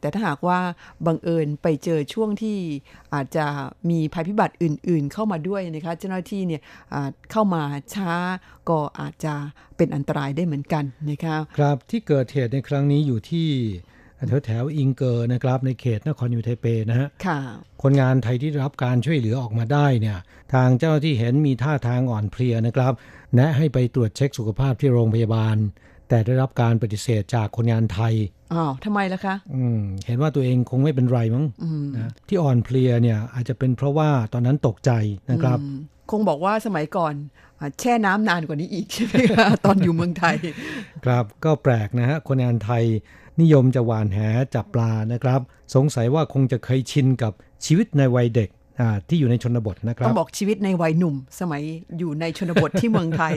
แต่ถ้าหากว่าบังเอิญไปเจอช่วงที่อาจจะมีภัยพิบัติอื่น ๆ เข้ามาด้วยนะคะเจ้าหน้าที่เนี่ยเข้ามาช้าก็อาจจะเป็นอันตรายได้เหมือนกันนะคะครับที่เกิดเหตุในครั้งนี้อยู่ที่ แถวแถวๆอิงเกอร์นะครับในเขตนครยูไทเปนะฮะค่ะคนงานไทยที่ได้รับการช่วยเหลือออกมาได้เนี่ย ทางเจ้าหน้าที่เห็นมีท่าทางอ่อนเพลียนะครับ แนะให้ไปตรวจเช็คสุขภาพที่โรงพยาบาล แต่ได้รับการปฏิเสธจากคนงานไทยอ้าวทำไมล่ะคะ อืม เห็นว่าตัวเองคงไม่เป็นไรมั้งอืมนะที่อ่อนเพลียเนี่ยอาจจะเป็นเพราะว่าตอนนั้นตกใจนะครับอืมคงบอกว่าสมัยก่อนอ่าแช่น้ำนานกว่านี้อีกใช่ไหมคะตอนอยู่เมืองไทย ครับก็แปลกนะฮะคนงานไทย นิยมจะหวานแหจับปลานะครับ สงสัยว่าคงจะเคยชินกับชีวิตในวัยเด็กที่อยู่ในชนบทนะครับต้องบอกชีวิตในวัยหนุ่ม สมัยอยู่ในชนบทที่เมืองไทย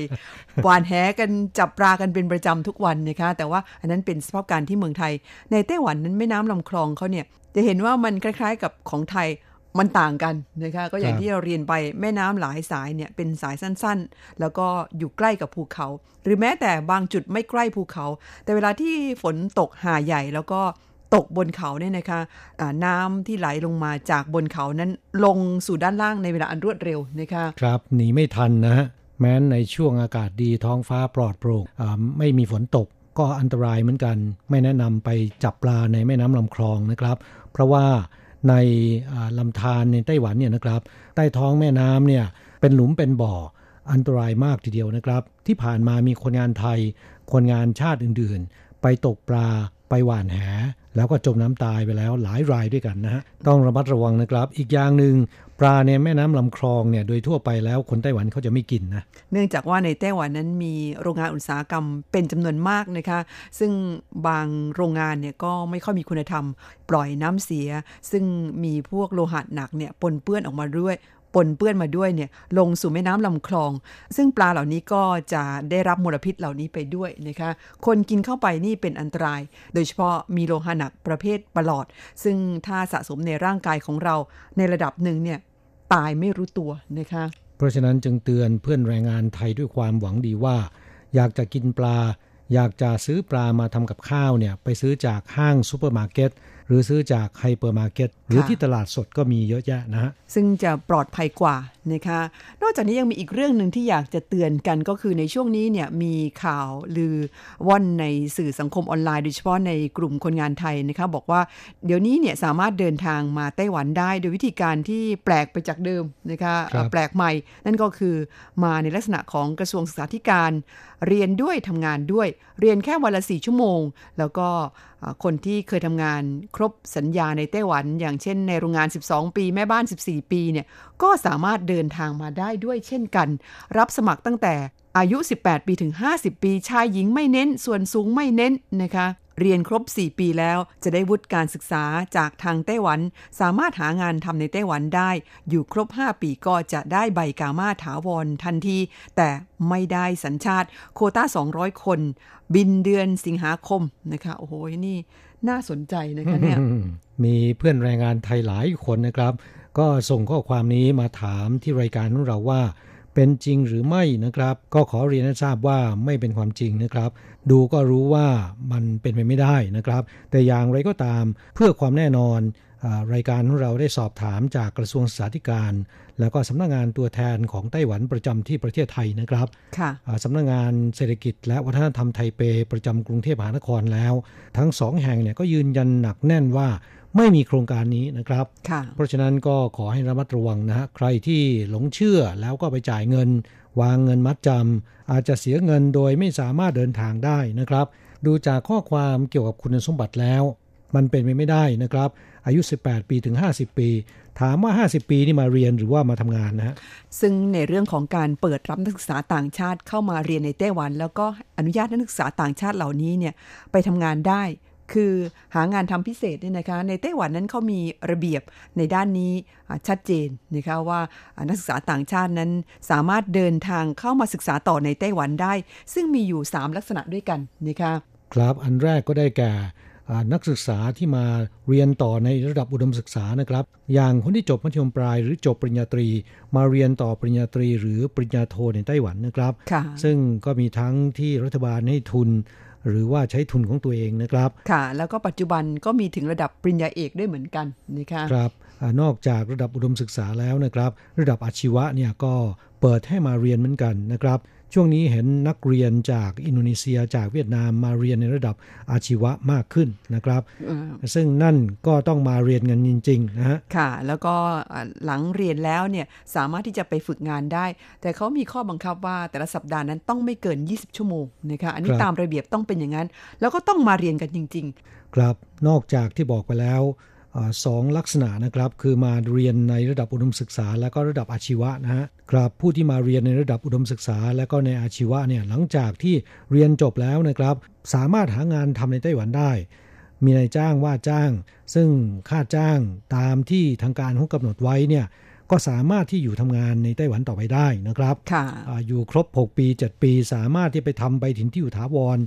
หวานแหกันจับปลากันเป็นประจำทุกวันนะคะแต่ว่าอันนั้นเป็นสภาพการที่เมืองไทย ในไต้หวันนั้นแม่น้ำลำคลองเขาเนี่ยจะเห็นว่ามันคล้ายๆ กับของไทย มันต่างกันนะคะก็อย่างที่เราเรียนไปแม่น้ำหลายสายเนี่ยเป็นสายสั้นๆ แล้วก็อยู่ใกล้กับภูเขา หรือแม้แต่บางจุดไม่ใกล้ภูเขา แต่เวลาที่ฝนตกหาใหญ่แล้วก็ตกบนเขาเนี่ยนะคะอ่าน้ำที่ไหลลงมาจากบนเขานั้นลงสู่ด้านล่างในเวลาอันรวดเร็วนะคะครับหนีไม่ทันนะฮะแม้นในช่วงอากาศดีท้องฟ้าปลอดโปร่งอ่าไม่มีฝนตกก็อันตรายเหมือนกัน ไม่แนะนำไปจับปลาในแม่น้ำลำคลองนะครับ เพราะว่า ในลำธารในไต้หวันเนี่ยนะครับ ใต้ท้องแม่น้ำเนี่ยเป็นหลุมเป็นบ่ออันตรายมากทีเดียวนะครับ ที่ผ่านมามีคนงานไทย คนงานชาติอื่นๆ ไปตกปลา ไปหว่านแหแล้วก็จมน้ำตายไปแล้วหลายรายด้วยกันนะฮะต้องระมัดระวังนะครับ อีกอย่างหนึ่งปลาในแม่น้ำลำคลองเนี่ยโดยทั่วไปแล้วคนไต้หวันเขาจะไม่กินนะเนื่องจากว่าในไต้หวันนั้นมีโรงงานอุตสาหกรรมเป็นจำนวนมากนะคะ ซึ่งบางโรงงานเนี่ยก็ไม่ค่อยมีคุณธรรม ปล่อยน้ำเสีย ซึ่งมีพวกโลหะหนักเนี่ยปนเปื้อนออกมาด้วย ปนเปื้อนมาด้วยเนี่ยลงสู่แม่น้ำลำคลอง ซึ่งปลาเหล่านี้ก็จะได้รับมลพิษเหล่านี้ไปด้วยนะคะคนกินเข้าไปนี่เป็นอันตราย โดยเฉพาะมีโลหะหนักประเภทประหลอด ซึ่งถ้าสะสมในร่างกายของเราในระดับหนึ่งเนี่ยตายไม่รู้ตัวนะคะเพราะฉะนั้นจึงเตือนเพื่อนแรงงานไทยด้วยความหวังดีว่า อยากจะกินปลา อยากจะซื้อปลามาทำกับข้าวเนี่ยไปซื้อจากห้างซูเปอร์มาร์เก็ต หรือซื้อจากไฮเปอร์มาร์เก็ตหรือที่ตลาดสดก็มีเยอะแยะนะฮะซึ่งจะปลอดภัยกว่านะคะ นอกจากนี้ยังมีอีกเรื่องหนึ่งที่อยากจะเตือนกันก็คือในช่วงนี้เนี่ยมีข่าวลือว่อนในสื่อสังคมออนไลน์โดยเฉพาะในกลุ่มคนงานไทยนะคะบอกว่าเดี๋ยวนี้เนี่ยสามารถเดินทางมาไต้หวันได้ โดยวิธีการที่แปลกไปจากเดิมนะคะครับแปลกใหม่ นั่นก็คือมาในลักษณะของกระทรวงศึกษาธิการเรียนด้วยทำงานด้วย เรียนแค่วันละสี่ชั่วโมง แล้วก็คนที่เคยทำงานครบสัญญาในไต้หวัน อย่างเช่นในโรงงาน 12 ปี แม่บ้าน 14 ปีเนี่ยก็สามารถเดินทางมาได้ด้วยเช่นกัน รับสมัครตั้งแต่อายุ 18 ปีถึง 50 ปี ชายหญิงไม่เน้น ส่วนสูงไม่เน้นนะคะ เรียนครบ 4 ปีแล้วจะได้วุฒิการศึกษาจากทางไต้หวัน สามารถหางานทำในไต้หวันได้ อยู่ครบ 5 ปีก็จะได้ใบกามาถาวรทันที แต่ไม่ได้สัญชาติ โคต้า 200 คน บินเดือนสิงหาคมนะคะ โอ้โห นี่น่าสนใจนะคะเนี่ย มีเพื่อนแรงงานไทยหลายคนนะครับ ก็ส่งข้อความนี้มาถามที่รายการของเราว่า เป็นจริงหรือไม่นะครับ ก็ขอเรียนให้ทราบว่าไม่เป็นความจริงนะครับ ดูก็รู้ว่ามันเป็นไปไม่ได้นะครับ แต่อย่างไรก็ตามเพื่อความแน่นอนอารายการของเราได้สอบถามจากกระทรวงศึกษาธิการ แล้วก็สำนักงงานตัวแทนของไต้หวันประจำที่ประเทศไทยนะครับค่ะอ่าสำนักงานเศรษฐกิจ และวัฒนธรรมไทเปประจำกรุงเทพมหานครแล้ว ทั้งสองแห่งเนี่ยก็ยืนยันหนักแน่นว่า ไม่มีโครงการนี้นะครับค่ะเพราะฉะนั้นก็ขอให้ระมัดระวังนะฮะใครที่หลงเชื่อแล้วก็ไปจ่ายเงิน วางเงินมัดจำอาจจะเสียเงินโดยไม่สามารถเดินทางได้นะครับ ดูจากข้อความเกี่ยวกับคุณสมบัติแล้ว มันเป็นไปไม่ได้นะครับ อายุ 18 ปีถึง 50 ปี ถามว่า 50 ปีนี่มาเรียนหรือว่ามาทำงานนะฮะซึ่งในเรื่องของการเปิดรับนักศึกษาต่างชาติเข้ามาเรียนในไต้หวัน แล้วก็อนุญาตให้นักศึกษาต่างชาติเหล่านี้เนี่ยไปทำงานได้ คือหางานทำพิเศษเนี่ยนะคะ ในไต้หวันนั้นเขามีระเบียบในด้านนี้อ่าชัดเจนนะคะว่าอ่านักศึกษาต่างชาตินั้นสามารถเดินทางเข้ามาศึกษาต่อในไต้หวันได้ ซึ่งมีอยู่ 3 ลักษณะด้วยกันนะคะครับอันแรกก็ได้แก่อ่านักศึกษาที่มาเรียนต่อในระดับอุดมศึกษานะครับ อย่างคนที่จบมัธยมปลายหรือจบปริญญาตรี มาเรียนต่อปริญญาตรี หรือปริญญาโทในไต้หวันนะครับค่ะซึ่งก็มีทั้งที่รัฐบาลให้ทุน หรือว่าใช้ทุนของตัวเองนะครับ ค่ะ แล้วก็ปัจจุบันก็มีถึงระดับปริญญาเอกด้วยเหมือนกันนะคะครับอานอกจากระดับอุดมศึกษาแล้วนะครับ ระดับอาชีวะเนี่ยก็เปิดให้มาเรียนเหมือนกันนะครับ ช่วงนี้เห็นนักเรียนจากอินโดนีเซียจากเวียดนามมาเรียนในระดับอาชีวะมากขึ้นนะครับอืมซึ่งนั่นก็ต้องมาเรียนกันจริงๆนะฮะค่ะ แล้วก็อ่าหลังเรียนแล้วเนี่ยสามารถที่จะไปฝึกงานได้ แต่เขามีข้อบังคับว่าแต่ละสัปดาห์นั้นต้องไม่เกิน 20 ชั่วโมงนะคะอันนี้ครับตามระเบียบต้องเป็นอย่างนั้น แล้วก็ต้องมาเรียนกันจริงครับนอกจากที่บอกไปแล้วอา สองลักษณะนะครับคือมาเรียนในระดับอุดมศึกษา และก็ระดับอาชีวะนะฮะครับผู้ที่มาเรียนในระดับอุดมศึกษา และก็ในอาชีวะเนี่ยหลังจากที่เรียนจบแล้วนะครับ สามารถหางานทำในไต้หวันได้ มีนายจ้างว่าจ้าง ซึ่งค่าจ้างตามที่ทางการเขากำหนดไว้เนี่ย ก็สามารถที่อยู่ทำงานในไต้หวันต่อไปได้นะครับๆค่ะอาอยู่ครบ 6 ปี 7 ปี สามารถที่ไปทำใบถิ่นที่อยู่ถาวร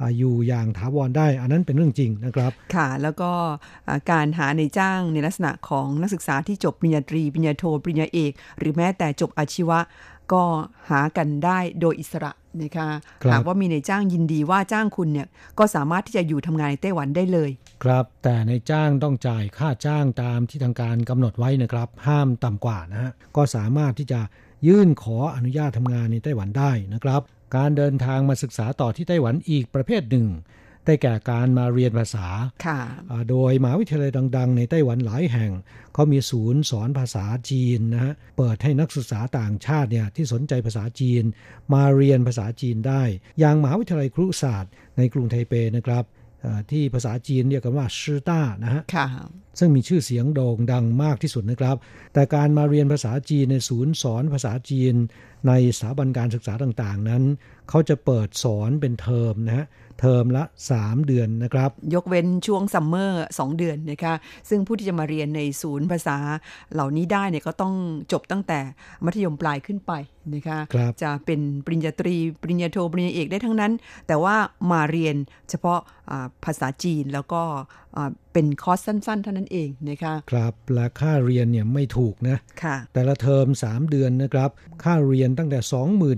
อาอยู่อย่างถาวรได้ อันนั้นเป็นเรื่องจริงนะครับ ค่ะ แล้วก็อ่าการหาในจ้างในลักษณะของนักศึกษาที่จบปริญญาตรีปริญญาโทปริญญาเอก หรือแม้แต่จบอาชีวะก็หากันได้โดยอิสระ นะคะครับหากว่ามีในจ้างยินดีว่าจ้างคุณเนี่ยก็สามารถที่จะอยู่ทำงานในไต้หวันได้เลย ครับ แต่ในจ้างต้องจ่ายค่าจ้างตามที่ทางการกำหนดไว้นะครับ ห้ามต่ำกว่านะฮะก็สามารถที่จะยื่นขออนุญาตทำงานในไต้หวันได้นะครับ การเดินทางมาศึกษาต่อที่ไต้หวันอีกประเภทหนึ่ง ได้แก่การมาเรียนภาษาค่ะอ่าโดยมหาวิทยาลัยดัง ๆ ในไต้หวันหลายแห่ง เขามีศูนย์สอนภาษาจีนนะฮะ เปิดให้นักศึกษาต่างชาติเนี่ยที่สนใจภาษาจีน มาเรียนภาษาจีนได้ อย่างมหาวิทยาลัยครุศาสตร์ในกรุงไทเปนะครับอ่าที่ภาษาจีนเรียกกันว่าชื่อต้านะฮะค่ะซึ่งมีชื่อเสียงโด่งดังมากที่สุดนะครับ แต่การมาเรียนภาษาจีนในศูนย์สอนภาษาจีน ในสถาบันการศึกษาต่างๆ นั้น เขาจะเปิดสอนเป็นเทอมนะฮะเทอมละ 3 เดือนนะครับ ยกเว้นช่วงซัมเมอร์2เดือนนะคะซึ่งผู้ที่จะมาเรียนในศูนย์ภาษาเหล่านี้ได้เนี่ยก็ต้องจบตั้งแต่มัธยมปลายขึ้นไปนะคะครับจะเป็นปริญญาตรี ปริญญาโทปริญญาเอกได้ทั้งนั้น แต่ว่ามาเรียนเฉพาะอ่าภาษาจีนแล้วก็อ่าเป็นคอร์สสั้นๆ เท่านั้นเองนะคะครับและค่าเรียนเนี่ยไม่ถูกนะค่ะแต่ละเทอม 3 เดือนนะครับ ค่าเรียนตั้งแต่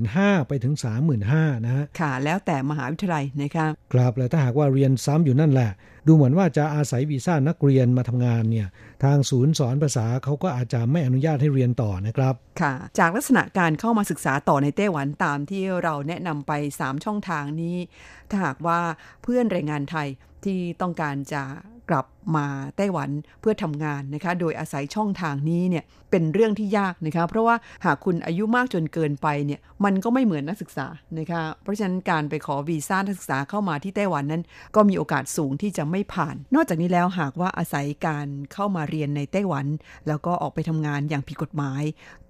25,000 ไปถึง 35,000นะฮะค่ะ แล้วแต่มหาวิทยาลัยนะคะครับและถ้าหากว่าเรียนซ้ำอยู่นั่นแหละ ดูเหมือนว่าจะอาศัยวีซ่านักเรียนมาทำงานเนี่ย ทางศูนย์สอนภาษาเขาก็อาจจะไม่อนุญาตให้เรียนต่อนะครับ ค่ะ จากลักษณะการเข้ามาศึกษาต่อในไต้หวันตามที่เราแนะนำไป 3 ช่องทางนี้ ถ้าหากว่าเพื่อนแรงงานไทยที่ต้องการจะ กลับมาไต้หวันเพื่อทำงานนะคะ โดยอาศัยช่องทางนี้เนี่ยเป็นเรื่องที่ยากนะคะ เพราะว่าหากคุณอายุมากจนเกินไปเนี่ยมันก็ไม่เหมือนนักศึกษานะคะ เพราะฉะนั้นการไปขอวีซ่านักศึกษาเข้ามาที่ไต้หวันนั้น ก็มีโอกาสสูงที่จะไม่ผ่าน นอกจากนี้แล้วหากว่าอาศัยการเข้ามาเรียนในไต้หวัน แล้วก็ออกไปทำงานอย่างผิดกฎหมาย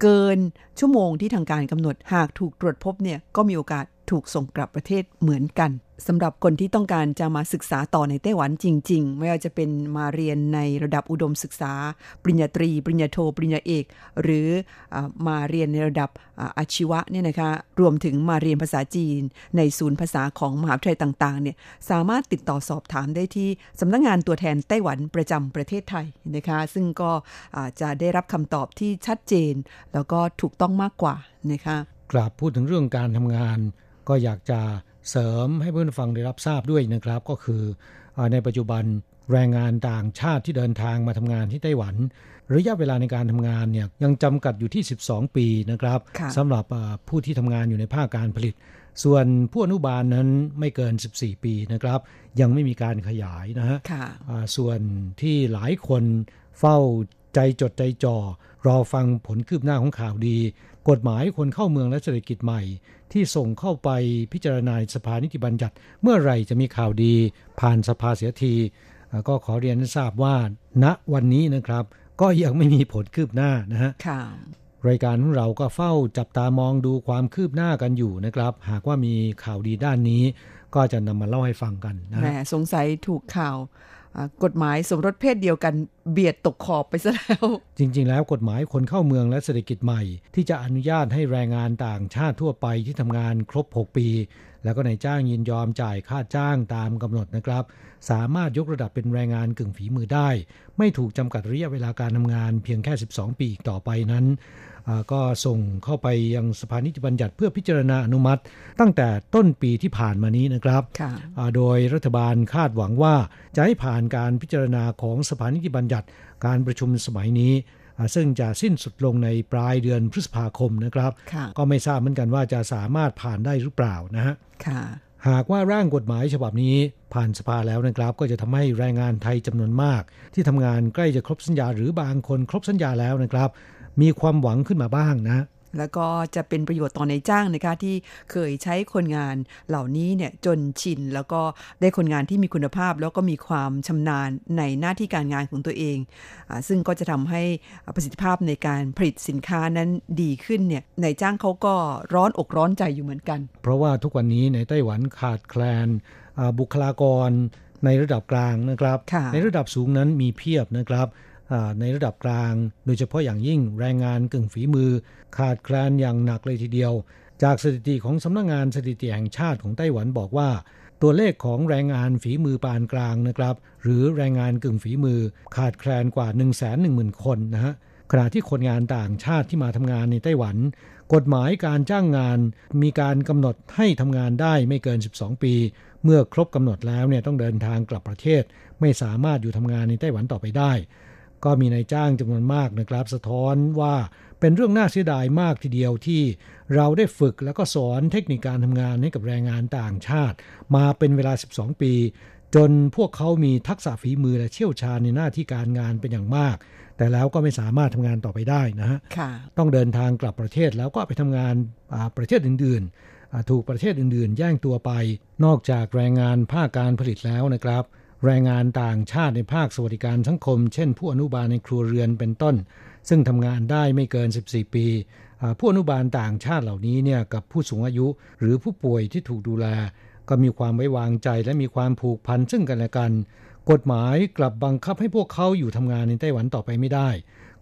เกินชั่วโมงที่ทางการกำหนดหากถูกตรวจพบเนี่ยก็มีโอกาส ถูกส่งกลับประเทศเหมือนกันสำหรับคนที่ต้องการจะมาศึกษาต่อในไต้หวันจริง ๆ ไม่ว่าจะเป็นมาเรียนในระดับอุดมศึกษา ปริญญาตรี ปริญญาโท ปริญญาเอก หรืออมาเรียนในระดับอาชีวะเนี่ยนะคะรวมถึงมาเรียนภาษาจีน ในศูนย์ภาษาของมหาวิทยาลัยต่างๆเนี่ยสามารถติดต่อสอบถามได้ที่สำนักงงานตัวแทนไต้หวันประจำประเทศไทยนะคะซึ่งก็จะได้รับคำตอบที่ชัดเจน แล้วก็ถูกต้องมากกว่านะคะกราบพูดถึงเรื่องการทำงาน ก็อยากจะเสริมให้เพื่อนฟังได้รับทราบด้วยนะครับ ก็คือในปัจจุบันแรงงานต่างชาติที่เดินทางมาทำงานที่ไต้หวัน ระยะเวลาในการทำงานเนี่ยยังจำกัดอยู่ที่ 12 ปีนะครับสำหรับผู้ที่ทำงานอยู่ในภาคการผลิต ส่วนผู้อนุบาลนั้นไม่เกิน 14 ปีนะครับ ยังไม่มีการขยายนะฮะส่วนที่หลายคนเฝ้าใจจดใจจ่อรอฟังผลคืบหน้าของข่าวดี กฎหมายคนเข้าเมืองและเศรษฐกิจใหม่ ที่ส่งเข้าไปพิจารณาสภานิติบัญญัติ เมื่อไรจะมีข่าวดีผ่านสภาเสียที ก็ขอเรียนทราบว่าณวันนี้นะครับ ก็ยังไม่มีผลคืบหน้านะฮะรายการของเราก็เฝ้าจับตามองดูความคืบหน้ากันอยู่นะครับ หากว่ามีข่าวดีด้านนี้ ก็จะนำมาเล่าให้ฟังกันนะแหมสงสัยถูกข่าว กฎหมายสมรสเพศเดียวกันเบียดตกขอบไปซะแล้ว จริง ๆ แล้วกฎหมายคนเข้าเมืองและเศรษฐกิจใหม่ ที่จะอนุญาตให้แรงงานต่างชาติทั่วไปที่ทำงานครบ 6 ปี แล้วก็นายจ้างยินยอมจ่ายค่าจ้างตามกำหนดนะครับ สามารถยกระดับเป็นแรงงานกึ่งฝีมือได้ ไม่ถูกจำกัดระยะเวลาการทำงานเพียงแค่ 12 ปีอีกต่อไปนั้น ก็ส่งเข้าไปยังสภานิติบัญญัติเพื่อพิจารณาอนุมัติ ตั้งแต่ต้นปีที่ผ่านมานี้นะครับโดยรัฐบาลคาดหวังว่า จะให้ผ่านการพิจารณาของสภานิติบัญญัติการประชุมสมัยนี้ซึ่งจะสิ้นสุดลงในปลายเดือนพฤษภาคมนะครับ ก็ไม่ทราบเหมือนกันว่าจะสามารถผ่านได้หรือเปล่านะฮะหากว่าร่างกฎหมายฉบับนี้ผ่านสภาแล้วนะครับ ก็จะทำให้แรงงานไทยจำนวนมาก ที่ทำงานใกล้จะครบสัญญาหรือบางคนครบสัญญาแล้วนะครับ มีความหวังขึ้นมาบ้างนะแล้วก็จะเป็นประโยชน์ต่อในจ้างนะคะที่เคยใช้คนงานเหล่านี้เนี่ยจนชิน แล้วก็ได้คนงานที่มีคุณภาพ แล้วก็มีความชำนาญในหน้าที่การงานของตัวเองอซึ่งก็จะทำให้ประสิทธิภาพในการผลิตสินค้านั้นดีขึ้นเนี่ยในจ้างเขาก็ร้อนอกร้อนใจอยู่เหมือนกัน เพราะว่าทุกวันนี้ในไต้หวันขาดแคลนบุคลากรในระดับกลางนะครับ ในระดับสูงนั้นมีเพียบนะครับ ในระดับกลาง โดยเฉพาะอย่างยิ่งแรงงานกึ่งฝีมือ ขาดแคลนอย่างหนักเลยทีเดียว จากสถิติของสำนักงงานสถิติแห่งชาติของไต้หวันบอกว่า ตัวเลขของแรงงานฝีมือปานกลางนะครับ หรือแรงงานกึ่งฝีมือ ขาดแคลนกว่า 1 1 0 0 0 0 คนนะฮะขณะที่คนงานต่างชาติที่มาทำงานในไต้หวัน กฎหมายการจ้างงานมีการกำหนดให้ทำงานได้ไม่เกิน 12 ปี เมื่อครบกำหนดแล้วเนี่ยต้องเดินทางกลับประเทศ ไม่สามารถอยู่ทำงานในไต้หวันต่อไปได้ ก็มีนายจ้างจำนวนมากนะครับ สะท้อนว่าเป็นเรื่องน่าเสียดายมากทีเดียวที่เราได้ฝึกแล้วก็สอนเทคนิคการทำงานให้กับแรงงานต่างชาติ มาเป็นเวลา 12 ปี จนพวกเขามีทักษะฝีมือและเชี่ยวชาญในหน้าที่การงานเป็นอย่างมาก แต่แล้วก็ไม่สามารถทำงานต่อไปได้นะฮะต้องเดินทางกลับประเทศแล้วก็ไปทำงานประเทศอื่น ๆ ถูกประเทศอื่น ๆ แย่งตัวไป นอกจากแรงงานภาคการผลิตแล้วนะครับ แรงงานต่างชาติในภาคสวัสดิการสังคม เช่น ผู้อนุบาลในครัวเรือนเป็นต้น ซึ่งทำงานได้ไม่เกิน 14 ปีผู้อนุบาลต่างชาติเหล่านี้เนี่ยกับผู้สูงอายุ หรือผู้ป่วยที่ถูกดูแล ก็มีความไว้วางใจและมีความผูกพันซึ่งกันและกัน กฎหมายกลับบังคับให้พวกเขาอยู่ทำงานในไต้หวันต่อไปไม่ได้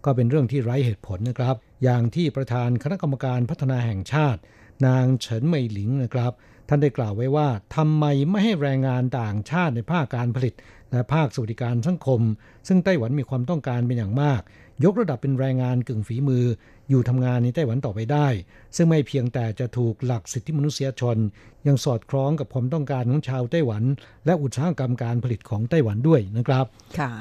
ก็เป็นเรื่องที่ไร้เหตุผลนะครับ อย่างที่ประธานคณะกรรมการพัฒนาแห่งชาติ นางเฉินเหมยหลิงนะครับ ท่านได้กล่าวไว้ว่าทำไมไม่ให้แรงงานต่างชาติในภาคการผลิต และภาคสวัสดิการสังคม ซึ่งไต้หวันมีความต้องการเป็นอย่างมาก ยกระดับเป็นแรงงานกึ่งฝีมือ อยู่ทำงานในไต้หวันต่อไปได้ ซึ่งไม่เพียงแต่จะถูกหลักสิทธิมนุษยชน ยังสอดคล้องกับความต้องการของชาวไต้หวัน และอุตสาหกรรมการผลิตของไต้หวันด้วยนะครับ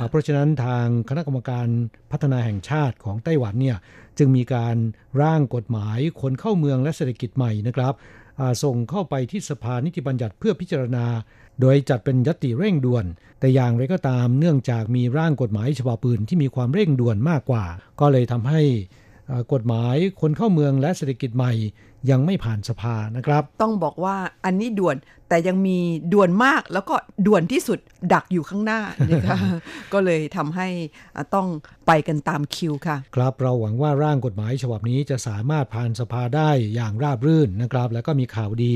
เพราะฉะนั้นทางคณะกรรมการพัฒนาแห่งชาติของไต้หวันเนี่ยจึงมีการร่างกฎหมายคนเข้าเมืองและเศรษฐกิจใหม่นะครับ ส่งเข้าไปที่สภานิติบัญญัติเพื่อพิจารณา โดยจัดเป็นยติเร่งด่วน แต่อย่างไรก็ตามเนื่องจากมีร่างกฎหมายฉบับปืนที่มีความเร่งด่วนมากกว่า ก็เลยทำให้กฎหมายคนเข้าเมืองและเศรษฐกิจใหม่ยังไม่ผ่านสภานะครับ ต้องบอกว่าอันนี้ด่วน แต่ยังมีด่วนมากแล้วก็ด่วนที่สุดดักอยู่ข้างหน้านะคะก็เลยทำให้ต้องไปกันตามคิวค่ะ ครับเราหวังว่าร่างกฎหมายฉบับนี้จะสามารถผ่านสภาได้อย่างราบรื่นนะครับ แล้วก็มีข่าวดี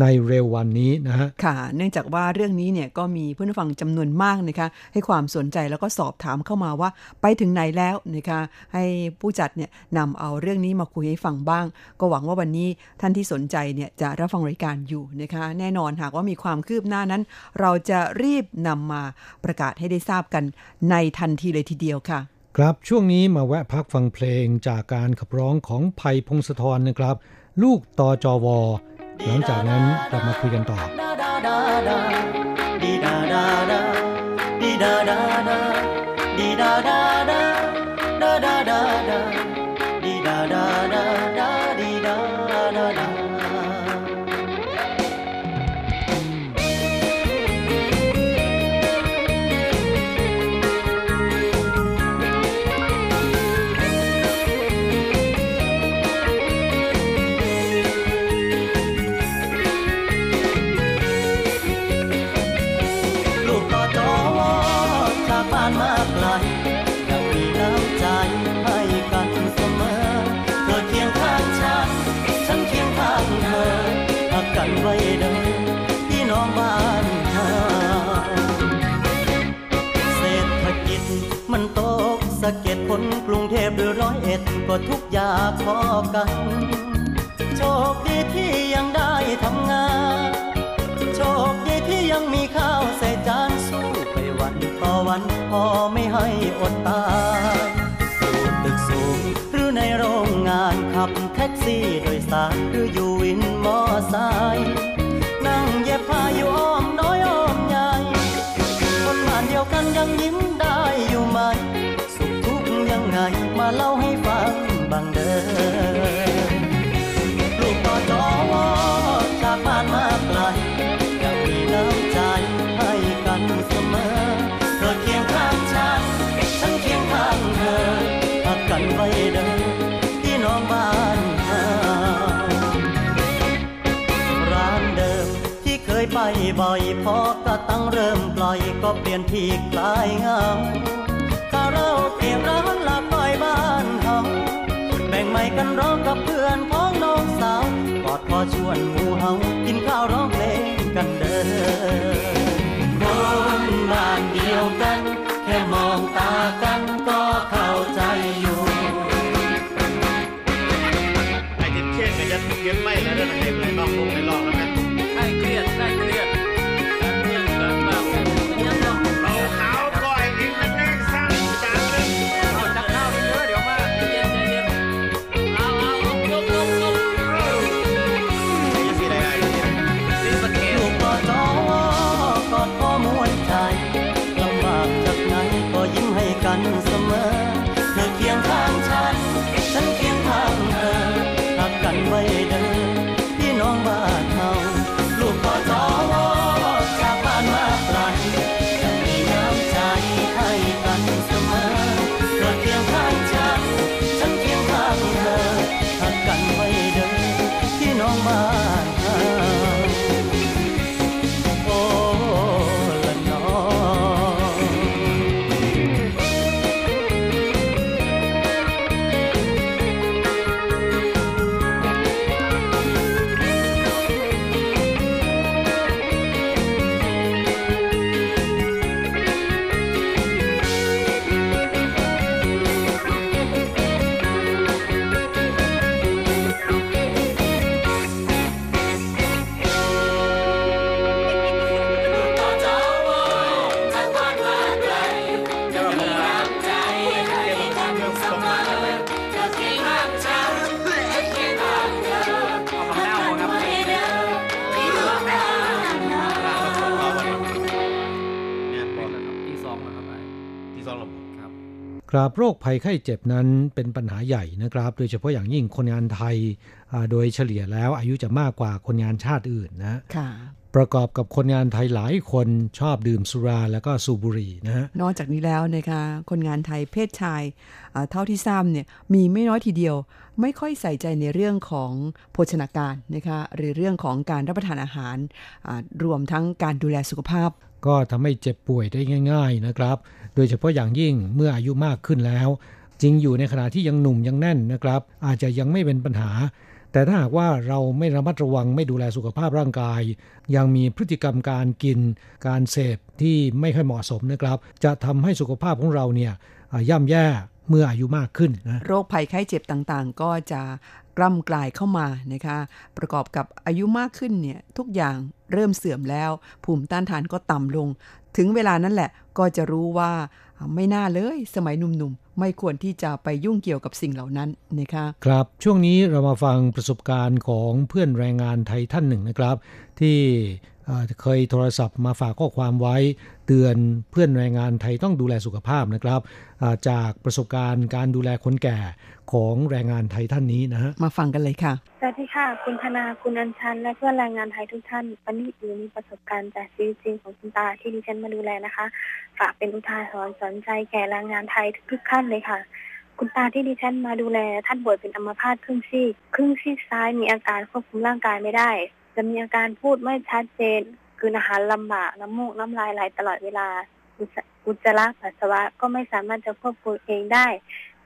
ในเร็ววันนี้นะฮะค่ะ เนื่องจากว่าเรื่องนี้เนี่ยก็มีเพื่อนฟังจำนวนมากนะคะ ให้ความสนใจแล้วก็สอบถามเข้ามาว่า ไปถึงไหนแล้วนะคะ ให้ผู้จัดเนี่ยนำเอาเรื่องนี้มาคุยให้ฟังบ้าง ก็หวังว่าวันนี้ท่านที่สนใจเนี่ยจะรับฟังรายการอยู่นะคะ แน่นอนหากว่ามีความคืบหน้านั้น เราจะรีบนำมาประกาศให้ได้ทราบกันในทันทีเลยทีเดียวค่ะ ครับช่วงนี้มาแวะพักฟังเพลงจากการขับร้องของภัยพงศธรนะครับ ลูกตอจอวอหลังจากนั้นกลับมาคุยกันต่อดีดาดาดาดีดาดาดาดีดาดา ก็ทุกอย่างพอกัน โชคดีที่ยังได้ทำงาน โชคดีที่ยังมีข้าวใส่จานสู้ไปวันต่อวันพอไม่ให้อดตายอยู่ตึกสูงหรือในโรงงานขับแท็กซี่โดยสารหรืออยู่วินมอไซค์นั่งเย็บผ้าอยู่อ้อมน้อยอ้อมใหญ่คนบ้านเดียวกันยังยิ้มได้อยู่ไหมสุขทุกอยังไงมาเล่าให้ฟัง บางเด้อลูกต่อจอวอจากบ้านมาไกลยังมีน้ำใจให้กันเสมอเธอเคียงข้างฉัน ฉันเคียงข้างเธอหักกันไว้เด้อที่น้องบ้านร้านเดิมที่เคยไปบ่อยพอกระตั้งเริ่มปล่อยก็เปลี่ยนที่กลายเงาคาราโอเกะร้านลาปล่อยบ้านเฮา ไม่กันร้องกับเพื่อนของน้องสาวกอดพอชวนหมู่เฮากินข้าวร้องเพลงกันเด้อคนบ้านเดียวกัน แค่มองตา ครับโรคภัยไข้เจ็บนั้นเป็นปัญหาใหญ่นะครับ โดยเฉพาะอย่างยิ่งคนงานไทย โดยเฉลี่ยแล้วอายุจะมากกว่าคนงานชาติอื่นนะค่ะประกอบกับคนงานไทยหลายคนชอบดื่มสุราแล้วก็สูบบุหรี่นะฮะนอกจากนี้แล้วนะคะคนงานไทยเพศชายเท่าที่ทราบเนี่ยมีไม่น้อยทีเดียว ไม่ค่อยใส่ใจในเรื่องของโภชนาการนะคะหรือเรื่องของการรับประทานอาหารรวมทั้งการดูแลสุขภาพ ก็ทำให้เจ็บป่วยได้ง่าย ๆนะครับ โดยเฉพาะอย่างยิ่งเมื่ออายุมากขึ้นแล้ว จริงอยู่ในขณะที่ยังหนุ่มยังแน่นนะครับ อาจจะยังไม่เป็นปัญหา แต่ถ้าหากว่าเราไม่ระมัดระวังไม่ดูแลสุขภาพร่างกาย ยังมีพฤติกรรมการกิน การเสพที่ไม่ค่อยเหมาะสมนะครับ จะทำให้สุขภาพของเราเนี่ยย่ำแย่เมื่ออายุมากขึ้นนะโรคภัยไข้เจ็บต่างๆ ก็จะกล่ำกลายเข้ามานะคะ ประกอบกับอายุมากขึ้นเนี่ยทุกอย่างเริ่มเสื่อมแล้ว ภูมิต้านทานก็ต่ำลง ถึงเวลานั้นแหละก็จะรู้ว่าไม่น่าเลยสมัยหนุ่มๆ ไม่ควรที่จะไปยุ่งเกี่ยวกับสิ่งเหล่านั้นนะคะครับช่วงนี้เรามาฟังประสบการณ์ของเพื่อนแรงงานไทยท่านหนึ่งนะครับ ที่เคยโทรศัพท์มาฝากข้อความไว้ เตือนเพื่อนแรงงานไทยต้องดูแลสุขภาพนะครับจากประสบการณ์การดูแลคนแก่ของแรงงานไทยท่านนี้นะฮะมาฟังกันเลยค่ะสวัสดีค่ะ คุณธนาคุณอัญชัน และเพื่อนแรงงานไทยทุกท่านวันนี้อูมีประสบการณ์จากชีวิตจริงของคุณตาที่ดิฉันมาดูแลนะคะ ฝากเป็นอุทาหรณ์สอนใจแก่แรงงานไทยทุกท่านเลยค่ะคุณตาที่ดิฉันมาดูแลท่านป่วยเป็นอัมพาตครึ่งซีกครึ่งซีกซ้ายมีอาการควบคุมร่างกายไม่ได้ จะมีอาการพูดไม่ชัดเจนคืออาหารลำบากน้ำมูกน้ำลายไหลตลอดเวลาอุจจาระปัสสาวะก็ไม่สามารถจะควบคุมเองได้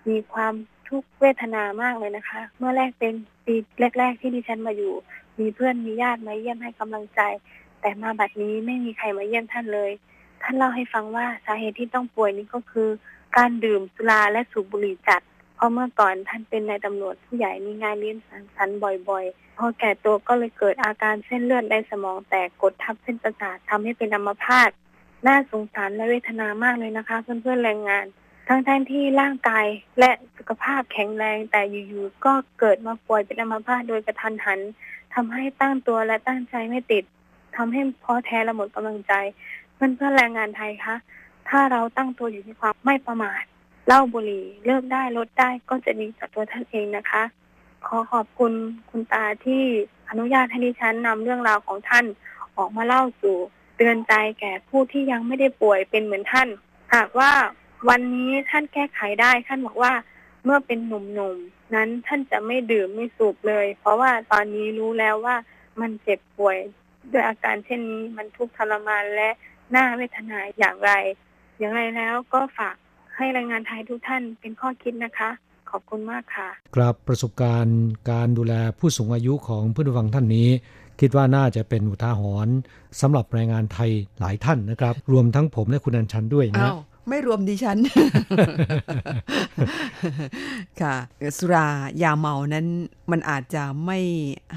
มีความทุกเวทนามากเลยนะคะ เมื่อแรกเป็นปีแรก ๆ ที่ดิฉันมาอยู่ มีเพื่อนมีญาติมาเยี่ยมให้กำลังใจ แต่มาบัดนี้ไม่มีใครมาเยี่ยมท่านเลย ท่านเล่าให้ฟังว่าสาเหตุที่ต้องป่วยนี้ก็คือ การดื่มสุราและสูบบุหรี่จัด ราะเมื่อก่อนท่านเป็นนายตำรวจผู้ใหญ่มีงานเลี้ยงสังสรรค์บ่อยๆ พอแก่ตัวก็เลยเกิดอาการเส้นเลือดในสมองแตกกดทับเส้นประสาททำให้เป็นอัมพาต น่าสงสารและเวทนามากเลยนะคะ เพื่อนๆแรงงาน ทั้งๆทที่ร่างกายและสุขภาพแข็งแรงแต่อยู่ๆก็เกิดมาป่วยเป็นอัมพาตโดยกระทันหันทำให้ตั้งตัวและตั้งใจไม่ติดทำให้พอแท้และหมดกำลังใจ เพื่อนเพื่อแรงงานไทยคะ ถ้าเราตั้งตัวอยู่ในความไม่ประมาท เล่าบุหรี่เลิกได้ลดได้ก็จะดีต่อตัวท่านเองนะคะ ขอขอบคุณคุณตาที่อนุญาตให้ดิฉันนำเรื่องราวของท่านออกมาเล่าสู่เตือนใจแก่ผู้ที่ยังไม่ได้ป่วยเป็นเหมือนท่าน หากว่าวันนี้ท่านแก้ไขได้ท่านบอกว่าเมื่อเป็นหนุ่มๆนนั้นท่านจะไม่ดื่มไม่สูบเลย เพราะว่าตอนนี้รู้แล้วว่ามันเจ็บป่วยด้วยอาการเช่นนี้มันทุกข์ทรมานและน่าเวทนาอย่างไร อย่างไรแล้วก็ฝาก ให้แรงงานไทยทุกท่านเป็นข้อคิดนะคะ ขอบคุณมากค่ะกรับประสบการณ์การดูแลผู้สูงอายุของผู้ฟังท่านนี้ คิดว่าน่าจะเป็นอุทาหรณ์สำหรับแรงงานไทยหลายท่านนะครับ รวมทั้งผมและคุณอัญชันด้วยนะ ไม่รวมดิฉัน ค่ะ สุรายาเมานั้น มันอาจจะไม่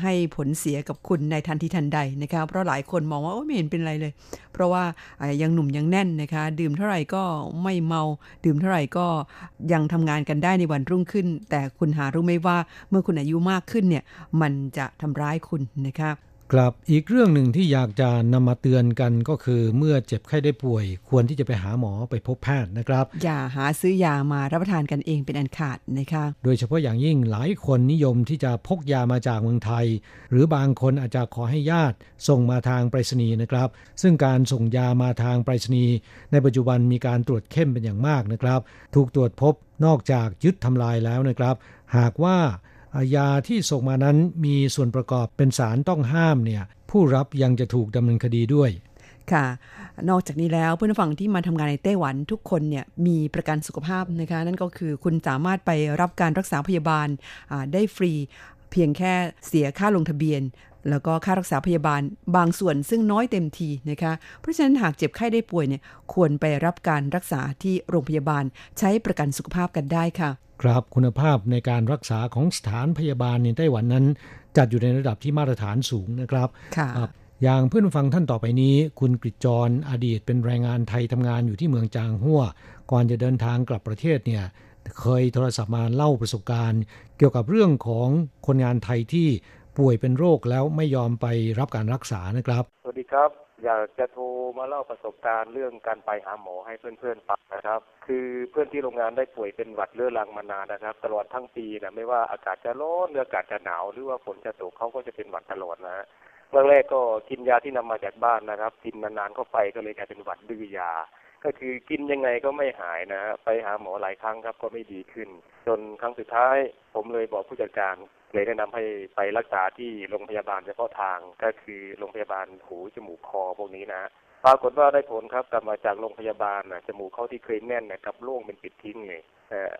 ให้ผลเสียกับคุณในทันทีทันใดนะคะ เพราะหลายคนมองว่าไม่เห็นเป็นไรเลย เพราะว่ายังหนุ่มยังแน่นนะคะ ดื่มเท่าไหร่ก็ไม่เมา ดื่มเท่าไหร่ก็ยังทำงานกันได้ในวันรุ่งขึ้น แต่คุณหารู้ไหมว่าเมื่อคุณอายุมากขึ้นเนี่ย มันจะทำร้ายคุณนะคะ ครับอีกเรื่องหนึ่งที่อยากจะนำมาเตือนกันก็คือเมื่อเจ็บไข้ได้ป่วย ควรที่จะไปหาหมอไปพบแพทย์นะครับ อย่าหาซื้อยามารับประทานกันเองเป็นอันขาดนะคะโดยเฉพาะอย่างยิ่งหลายคนนิยมที่จะพกยามาจากเมืองไทย หรือบางคนอาจจะขอให้ญาติ ส่งมาทางไปรษณีย์นะครับ ซึ่งการส่งยามาทางไปรษณีย์ในปัจจุบันมีการตรวจเข้มเป็นอย่างมากนะครับ ถูกตรวจพบนอกจากยึดทำลายแล้วนะครับ หากว่า ยาที่ส่งมานั้นมีส่วนประกอบเป็นสารต้องห้ามเนี่ยผู้รับยังจะถูกดำเนินคดีด้วยค่ะ นอกจากนี้แล้วเพื่อนฝั่งที่มาทำงานในไต้หวันทุกคนเนี่ยมีประกันสุขภาพนะคะ นั่นก็คือคุณสามารถไปรับการรักษาพยาบาลได้ฟรีเพียงแค่เสียค่าลงทะเบียน แล้วก็ค่ารักษาพยาบาลบางส่วนซึ่งน้อยเต็มทีนะคะ เพราะฉะนั้นหากเจ็บไข้ได้ป่วยเนี่ยควรไปรับการรักษาที่โรงพยาบาลใช้ประกันสุขภาพกันได้ค่ะ ครับคุณภาพในการรักษาของสถานพยาบาลในไต้หวันนั้น จัดอยู่ในระดับที่มาตรฐานสูงนะครับค่ะอย่างเพื่อนฟังท่านต่อไปนี้ คุณกฤษจรอดีตเป็นแรงงานไทยทำงานอยู่ที่เมืองจางหัวก่อนจะเดินทางกลับประเทศเนี่ยเคยโทรศัพท์มาเล่าประสบการณ์ เกี่ยวกับเรื่องของคนงานไทยที่ป่วยเป็นโรคแล้วไม่ยอมไปรับการรักษานะครับ สวัสดีครับ อยากจะโทรมาเล่าประสบการณ์เรื่องการไปหาหมอให้เพื่อนๆฟังนะครับ คือเพื่อนที่โรงงานได้ป่วยเป็นหวัดเรื้อรังมานานนะครับ ตลอดทั้งปีนะไม่ว่าอากาศจะร้อนหรืออากาศจะหนาวหรือว่าฝนจะตกเขาก็จะเป็นหวัดตลอดนะฮะแรกก็กินยาที่นำมาจากบ้านนะครับ กินนานๆก็ไปก็เลยกลายเป็นหวัดดื้อยา ก็คือกินยังไงก็ไม่หายนะ ไปหาหมอหลายครั้งครับก็ไม่ดีขึ้น จนครั้งสุดท้าย ผมเลยบอกผู้จัดการ เลยแนะนำให้ไปรักษาที่โรงพยาบาลเฉพาะทางก็คือโรงพยาบาลหูจมูกคอพวกนี้นะปรากฏว่าได้ผลครับกลับมาจากโรงพยาบาลนะจมูกเขาที่เคยแน่นนะกับโล่งเป็นปิดทิ้งเลย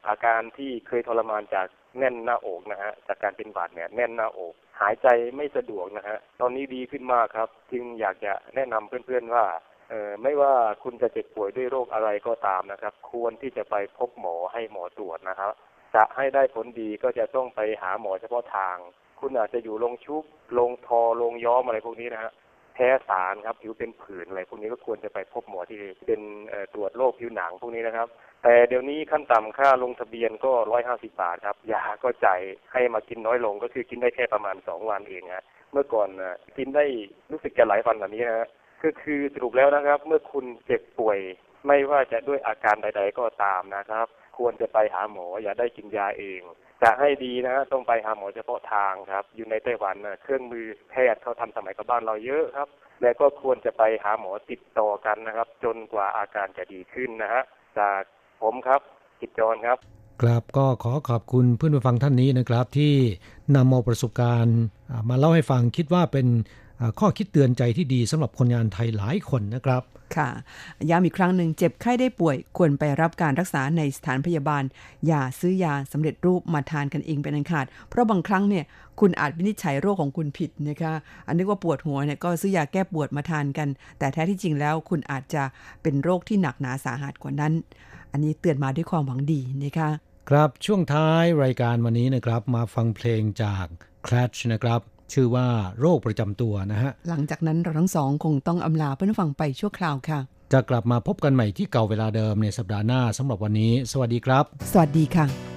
อาการที่เคยทรมานจากแน่นหน้าอกนะฮะจากการเป็นบาดเนี่ยแน่นหน้าอก หายใจไม่สะดวกนะฮะตอนนี้ดีขึ้นมากครับ จึงอยากจะแนะนำเพื่อนๆว่าเออไม่ว่าคุณจะเจ็บป่วยด้วยโรคอะไรก็ตามนะครับ ควรที่จะไปพบหมอให้หมอตรวจนะครับ จะให้ได้ผลดีก็จะต้องไปหาหมอเฉพาะทาง คุณอาจจะอยู่ลงชุบลงทอลงย้อมอะไรพวกนี้นะฮะแพ้สารครับผิวเป็นผื่นอะไรพวกนี้ก็ควรจะไปพบหมอที่เป็นตรวจโรคผิวหนังพวกนี้นะครับ แต่เดี๋ยวนี้ขั้นต่ำค่าลงทะเบียนก็ร้อยห้าสิบาทครับยาก็จ่ายให้มากินน้อยลงก็คือกินได้แค่ประมาณสองวันเองฮะเมื่อก่อนกินได้รู้สึกจะหลายวันแบบนี้นะฮะก็คือสรุปแล้วนะครับ เมื่อคุณเจ็บป่วยไม่ว่าจะด้วยอาการใด ๆ ก็ตามนะครับ ควรจะไปหาหมอ อย่าได้กินยาเอง จะให้ดีนะต้องไปหาหมอเฉพาะทางครับ อยู่ในไต้หวันนะเครื่องมือแพทย์เขาทำสมัยกับบ้านเราเยอะครับ และก็ควรจะไปหาหมอติดต่อกันนะครับ จนกว่าอาการจะดีขึ้นนะฮะจากผมครับกิจจรครับครับก็ขอขอบคุณเพื่อนผู้ฟังท่านนี้นะครับที่นำเอาประสบการณ์มาเล่าให้ฟังคิดว่าเป็น ข้อคิดเตือนใจที่ดีสำหรับคนงานไทยหลายคนนะครับ ค่ะ ย้ำอีกครั้งหนึ่งเจ็บไข้ได้ป่วยควรไปรับการรักษาในสถานพยาบาล อย่าซื้อยาสำเร็จรูปมาทานกันเองเป็นอันขาด เพราะบางครั้งเนี่ยคุณอาจวินิจฉัยโรคของคุณผิดนะคะอันนึกว่าปวดหัวเนี่ยก็ซื้อยาแก้ปวดมาทานกัน แต่แท้ที่จริงแล้วคุณอาจจะเป็นโรคที่หนักหนาสาหัสกว่านั้น อันนี้เตือนมาด้วยความหวังดีนะคะครับช่วงท้ายรายการวันนี้นะครับมาฟังเพลงจาก Clash นะครับ ชื่อว่าโรคประจำตัวนะฮะ หลังจากนั้นเราทั้งสองคงต้องอำลาเพื่อนฟังไปชั่วคราวค่ะ จะกลับมาพบกันใหม่ที่เก่าเวลาเดิมในสัปดาห์หน้าสำหรับวันนี้ สวัสดีครับ สวัสดีค่ะ